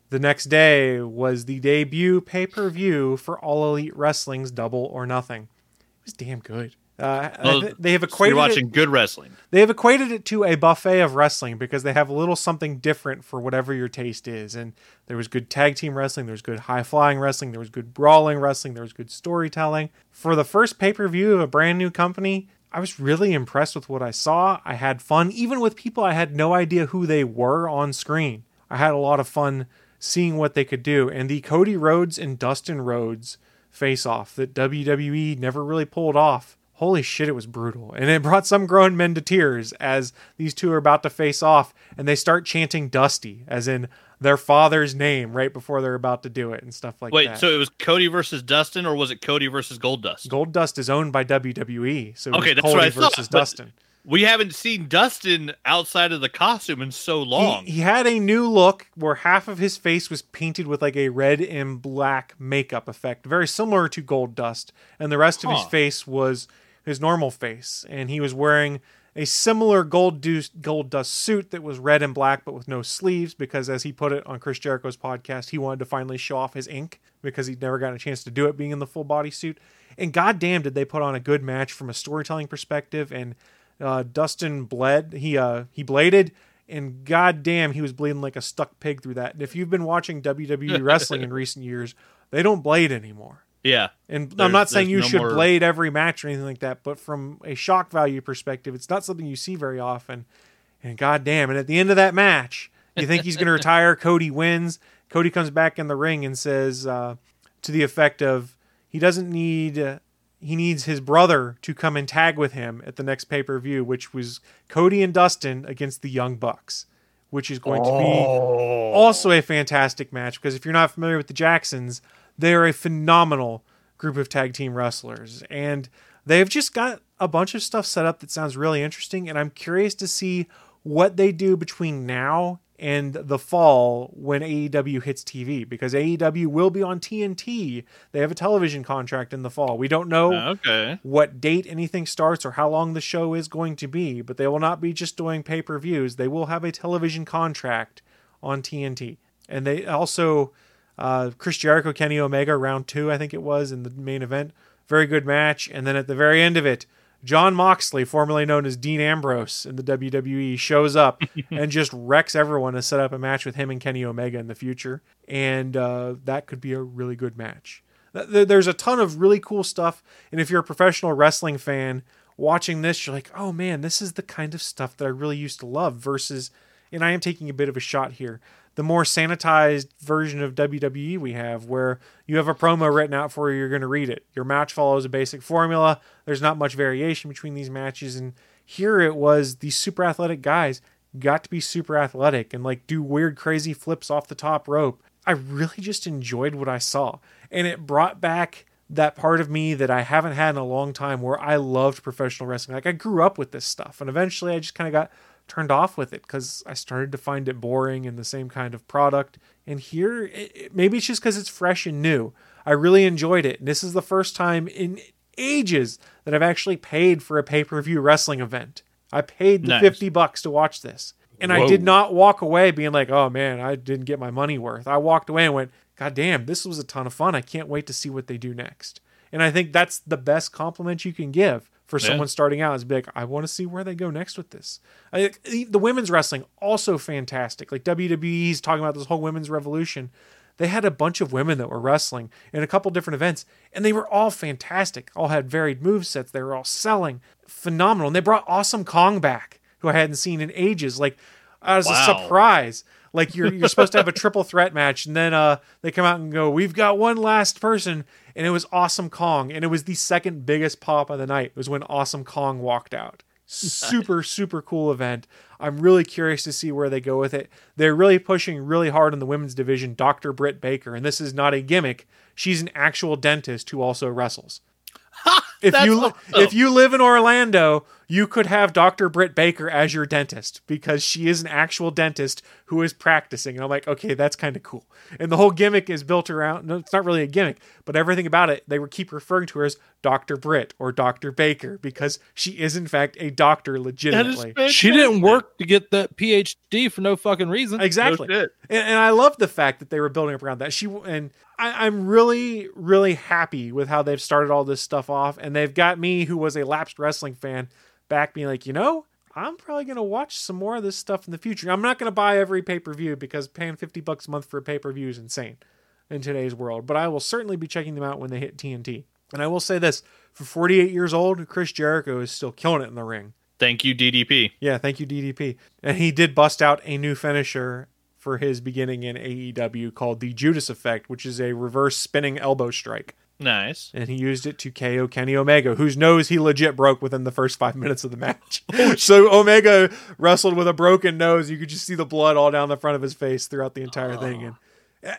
the next day was the debut pay per view for All Elite Wrestling's Double or Nothing. It was damn good. Uh, Well, they have So equated you're it- watching good wrestling. they have equated it to a buffet of wrestling because they have a little something different for whatever your taste is. And there was good tag team wrestling, there was good high flying wrestling, there was good brawling wrestling, there was good storytelling. For the first pay per view of a brand new company, I was really impressed with what I saw. I had fun, even with people I had no idea who they were on screen. I had a lot of fun seeing what they could do. And the Cody Rhodes and Dustin Rhodes face off that WWE never really pulled off holy shit, it was brutal. And it brought some grown men to tears as these two are about to face off and they start chanting Dusty, as in their father's name, right before they're about to do it and stuff like Wait, that. Wait, so it was Cody versus Dustin, or was it Cody versus Goldust? Gold Dust is owned by WWE, so Okay, that's Cody what I thought, versus but- Dustin. we haven't seen Dustin outside of the costume in so long. He, he had a new look where half of his face was painted with like a red and black makeup effect, very similar to Goldust, and the rest of his face was his normal face, and he was wearing a similar gold deuce, gold dust suit that was red and black but with no sleeves because as he put it on Chris Jericho's podcast he wanted to finally show off his ink because he'd never gotten a chance to do it being in the full body suit. And goddamn did they put on a good match from a storytelling perspective. And uh, Dustin bled he uh he bladed and goddamn he was bleeding like a stuck pig through that. And if you've been watching WWE [laughs] wrestling in recent years they don't blade anymore yeah, and I'm not saying you no should more- blade every match or anything like that, but from a shock value perspective, it's not something you see very often. And goddamn, and at the end of that match, you think he's going [laughs] to retire. Cody wins. Cody comes back in the ring and says uh, to the effect of, he doesn't need. Uh, he needs his brother to come and tag with him at the next pay per view, which was Cody and Dustin against the Young Bucks, which is going to be also a fantastic match because if you're not familiar with the Jacksons, they are a phenomenal group of tag team wrestlers and they've just got a bunch of stuff set up that sounds really interesting and I'm curious to see what they do between now and the fall when AEW hits TV because AEW will be on TNT. They have a television contract in the fall. We don't know ah, okay. what date anything starts or how long the show is going to be, but they will not be just doing pay per views. They will have a television contract on TNT. And they also, uh, Chris Jericho, Kenny Omega, round two, I think it was, in the main event. Very good match. And then at the very end of it, Jon Moxley, formerly known as Dean Ambrose in the WWE, shows up [laughs] and just wrecks everyone to set up a match with him and Kenny Omega in the future. And uh, that could be a really good match. Th- th- There's a ton of really cool stuff. And if you're a professional wrestling fan watching this, you're like, oh man, this is the kind of stuff that I really used to love versus, and I am taking a bit of a shot here, the more sanitized version of WWE we have where you have a promo written out for you, you're going to read it. Your match follows a basic formula. There's not much variation between these matches. And here it was these super athletic guys got to be super athletic and like do weird, crazy flips off the top rope. I really just enjoyed what I saw. And it brought back that part of me that I haven't had in a long time where I loved professional wrestling. Like I grew up with this stuff. And eventually I just kind of got turned off with it because I started to find it boring and the same kind of product. And here, it, it- maybe it's just because it's fresh and new. I really enjoyed it. And this is the first time in ages that I've actually paid for a pay per view wrestling event. I paid the Nice. 50 bucks to watch this. And I did not walk away being like, oh man, I didn't get my money worth. I walked away and went, God damn, this was a ton of fun. I can't wait to see what they do next. And I think that's the best compliment you can give for Yeah. someone starting out is be like, I want to see where they go next with this. I, the women's wrestling also fantastic. Like WWE's talking about this whole women's revolution. They had a bunch of women that were wrestling in a couple different events, and they were all fantastic. All had varied move sets. They were all selling phenomenal, and they brought Awesome Kong back, who I hadn't seen in ages. Like as a surprise. Like you're you're supposed to have a [laughs] triple threat match, and then uh they come out and go, "We've got one last person," and it was Awesome Kong, and it was the second biggest pop of the night. It was when Awesome Kong walked out. Super super cool event. I'm really curious to see where they go with it. They're really pushing really hard in the women's division. Dr. Britt Baker, and this is not a gimmick. She's an actual dentist who also wrestles. [laughs] if That's you awesome. if you live in Orlando, you could have Dr. Britt Baker as your dentist because she is an actual dentist who is practicing. And I'm like, okay, that's kind of cool. And the whole gimmick is built around, no, it's not really a gimmick, but everything about it, they would keep referring to her as Dr. Britt or Dr. Baker because she is, in fact, a doctor legitimately. She didn't work to get that PhD for no fucking reason. Exactly. No and, and I love the fact that they were building up around that. She and I, I'm really, really happy with how they've started all this stuff off, and they've got me, who was a lapsed wrestling fan, back being like, you know, I'm probably gonna watch some more of this stuff in the future. I'm not gonna buy every pay per view because paying fifty bucks a month for a pay per view is insane in today's world. But I will certainly be checking them out when they hit TNT. And I will say this: for 48 years old, Chris Jericho is still killing it in the ring. Thank you, DDP. Yeah, thank you, DDP. And he did bust out a new finisher for his beginning in AEW called the Judas Effect, which is a reverse spinning elbow strike. Nice. And he used it to KO Kenny Omega, whose nose he legit broke within the first five [laughs] minutes of the match. so Omega wrestled with a broken nose. You could just see the blood all down the front of his face throughout the entire thing. And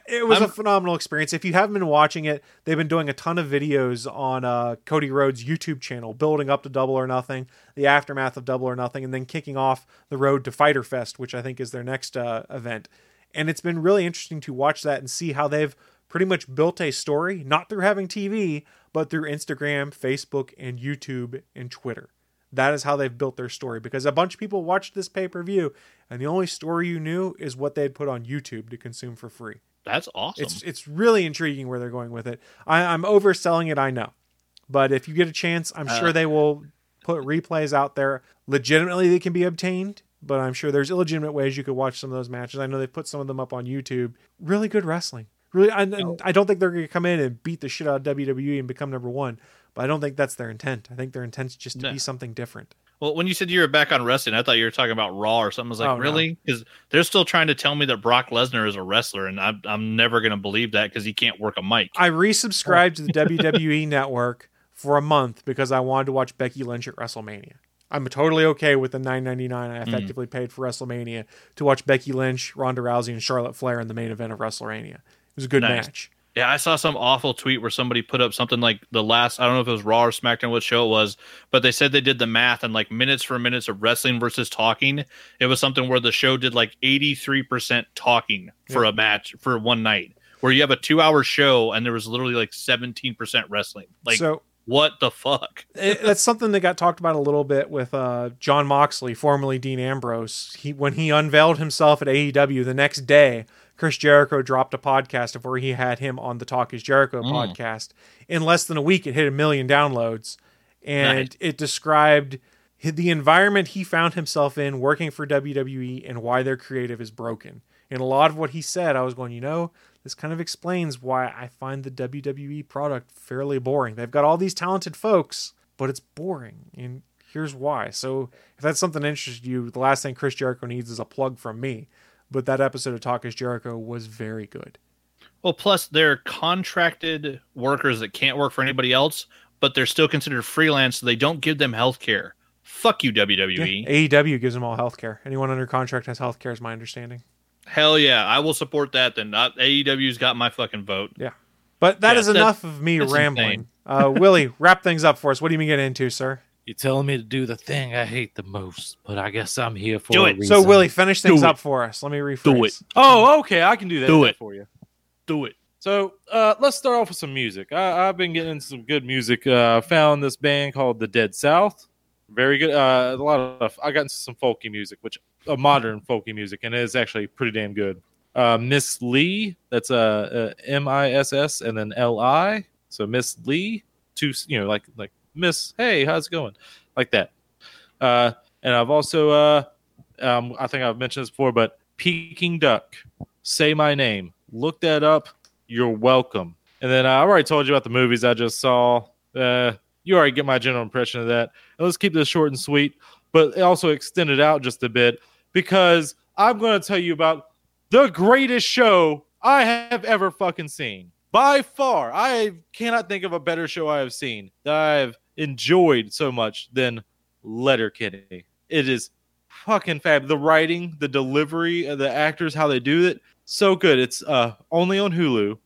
it was a I'm- phenomenal experience. If you haven't been watching it, they've been doing a ton of videos on uh, Cody Rhodes' YouTube channel, building up to Double or Nothing, the aftermath of Double or Nothing, and then kicking off the road to Fighter Fest, which I think is their next uh, event. And it's been really interesting to watch that and see how they've pretty much built a story, not through having TV, but through Instagram, Facebook, and YouTube and Twitter. That is how they've built their story because a bunch of people watched this pay per view, and the only story you knew is what they'd put on YouTube to consume for free. That's awesome. It's it's really intriguing where they're going with it. I, I'm overselling it, I know, but if you get a chance, I'm sure Uh. they will put replays out there. Legitimately, they can be obtained, but I'm sure there's illegitimate ways you could watch some of those matches. I know they put some of them up on YouTube. Really good wrestling. Really, I, and I don't think they're going to come in and beat the shit out of WWE and become number one. But I don't think that's their intent. I think their intent's just to No. be something different. well, when you said you were back on wrestling, I thought you were talking about Raw or something. I was like, Oh, really? Because they're still trying to tell me that Brock Lesnar is a wrestler, and I'm, I'm never going to believe that because he can't work a mic. I resubscribed to the WWE [laughs] network for a month because I wanted to watch Becky Lynch at WrestleMania. I'm totally okay with the 9.99 I mm. effectively paid for WrestleMania to watch Becky Lynch, Ronda Rousey, and Charlotte Flair in the main event of WrestleMania. Was a good Nice. match. Yeah, I saw some awful tweet where somebody put up something like the last I don't know if it was Raw or SmackDown what show it was, but they said they did the math and like minutes for minutes of wrestling versus talking. It was something where the show did like 83% talking for a match for one night. Where you have a 2-hour show and there was literally like 17% wrestling. Like so what the fuck? [laughs] it, that's something that got talked about a little bit with uh, Jon Moxley, formerly Dean Ambrose. He when he unveiled himself at AEW the next day, Chris Jericho dropped a podcast of where he had him on the Talk Is Jericho Mm. podcast. In less than a week, it hit a million downloads, and Nice. it described the environment he found himself in working for WWE and why their creative is broken. And a lot of what he said, I was going, you know, this kind of explains why I find the WWE product fairly boring. They've got all these talented folks, but it's boring. And here's why. So if that's something that interests you, the last thing Chris Jericho needs is a plug from me. But that episode of Talk is Jericho was very good. Well, plus they're contracted workers that can't work for anybody else, but they're still considered freelance, so they don't give them health care. Fuck you, WWE. AEW gives them all health care. Anyone under contract has health care, is my understanding. Hell yeah, I will support that. Then not AEW's got my fucking vote. But that Yeah, is enough of me rambling. Uh, Willie, wrap things up for us. What do you mean get into, sir? You're telling me to do the thing I hate the most, but I guess I'm here for Do a it. reason. So, Willie, finish things Do it. up for us. Let me rephrase. Do it. Oh, okay, I can do that Do it. for you. Do it. So uh, let's start off with some music. I, I've been getting some good music. Uh, found this band called The Dead South. Very good. Uh, a lot of I got into some folky music, which uh, modern folky music, and it is actually pretty damn good. Uh, Miss Lee, that's uh, uh, M I S S and then L I. So Miss Lee, two, you know, like like Miss. Hey, how's it going? Like that. Uh, and I've also, uh, um, I think I've mentioned this before, but Peking Duk, say my name. Look that up. You're welcome. And then I already told you about the movies I just saw. Uh, you already get my general impression of that. And let's keep this short and sweet, but also extend it out just a bit because I'm going to tell you about the greatest show I have ever fucking seen. By far, I cannot think of a better show I have seen that I've enjoyed so much than Letterkenny. It is fucking fab. The writing, the delivery, the actors, how they do it, so good. It's uh only on Hulu,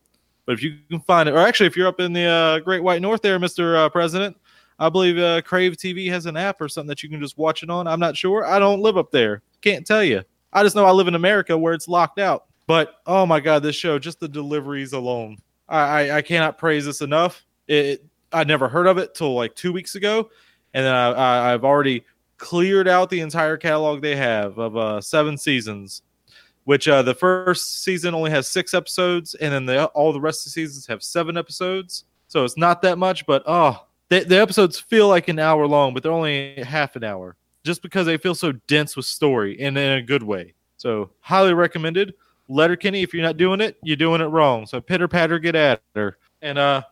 but if you can find it, or actually, if you're up in the uh, Great White North there, Mister uh, President, I believe uh, Crave TV has an app or something that you can just watch it on. I'm not sure. I don't live up there. Can't tell you. I just know I live in America where it's locked out. But oh my god, this show, just the deliveries alone, I, I cannot praise this enough. It, I never heard of it till like two weeks ago, and then I, I, I've already cleared out the entire catalog they have of uh, seven seasons. Which uh, the first season only has six episodes, and then the, all the rest of the seasons have seven episodes. So it's not that much, but oh, the, the episodes feel like an hour long, but they're only half an hour, just because they feel so dense with story and in a good way. So highly recommended. Letterkenny, if you're not doing it, you're doing it wrong. So pitter patter, get at her, and uh,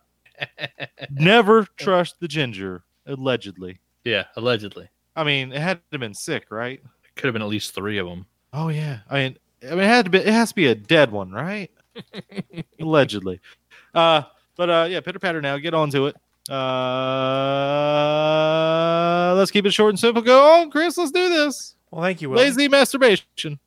never trust the ginger. Allegedly, Yeah, allegedly. I mean, it had to have been sick, right? It could have been at least three of them. Oh yeah. I mean, I mean, it had to be. It has to be a dead one, right? [laughs] Allegedly. Uh, but uh, yeah, pitter patter. Now get on to it. Uh, let's keep it short and simple. Go on, Chris. Let's do this. Well, thank you, Will. Lazy masturbation.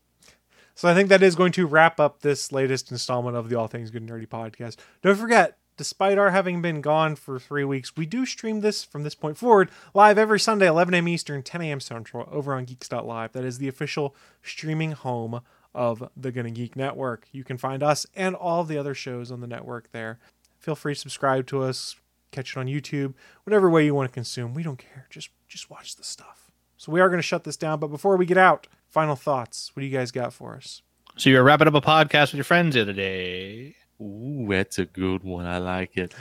So I think that is going to wrap up this latest installment of the All Things Good and Nerdy podcast. Don't forget, despite our having been gone for three weeks, we do stream this from this point forward live every Sunday, 11 a.m. Eastern, 10 a.m. Central, over on Geeks.live. That is the official streaming home of the Gonna Geek Network. You can find us and all the other shows on the network there. Feel free to subscribe to us, catch it on YouTube, whatever way you want to consume. We don't care. Just just watch the stuff. So we are going to shut this down, but before we get out, final thoughts. What do you guys got for us? So you're wrapping up a podcast with your friends the other day. Ooh, that's a good one. I like it.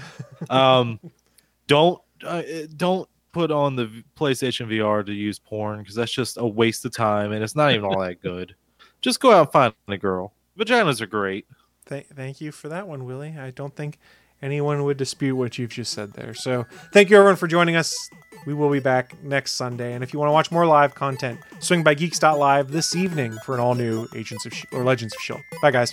um, [laughs] don't uh, don't put on the PlayStation VR to use porn because that's just a waste of time and it's not even all that good. [laughs] Just go out and find a girl. Vaginas are great. Th- thank you for that one, Willie. I don't think anyone would dispute what you've just said there. So thank you everyone for joining us. We will be back next Sunday. And if you want to watch more live content, swing by geeks.live this evening for an all new Agents of Sh- or Legends of Shield. Bye guys.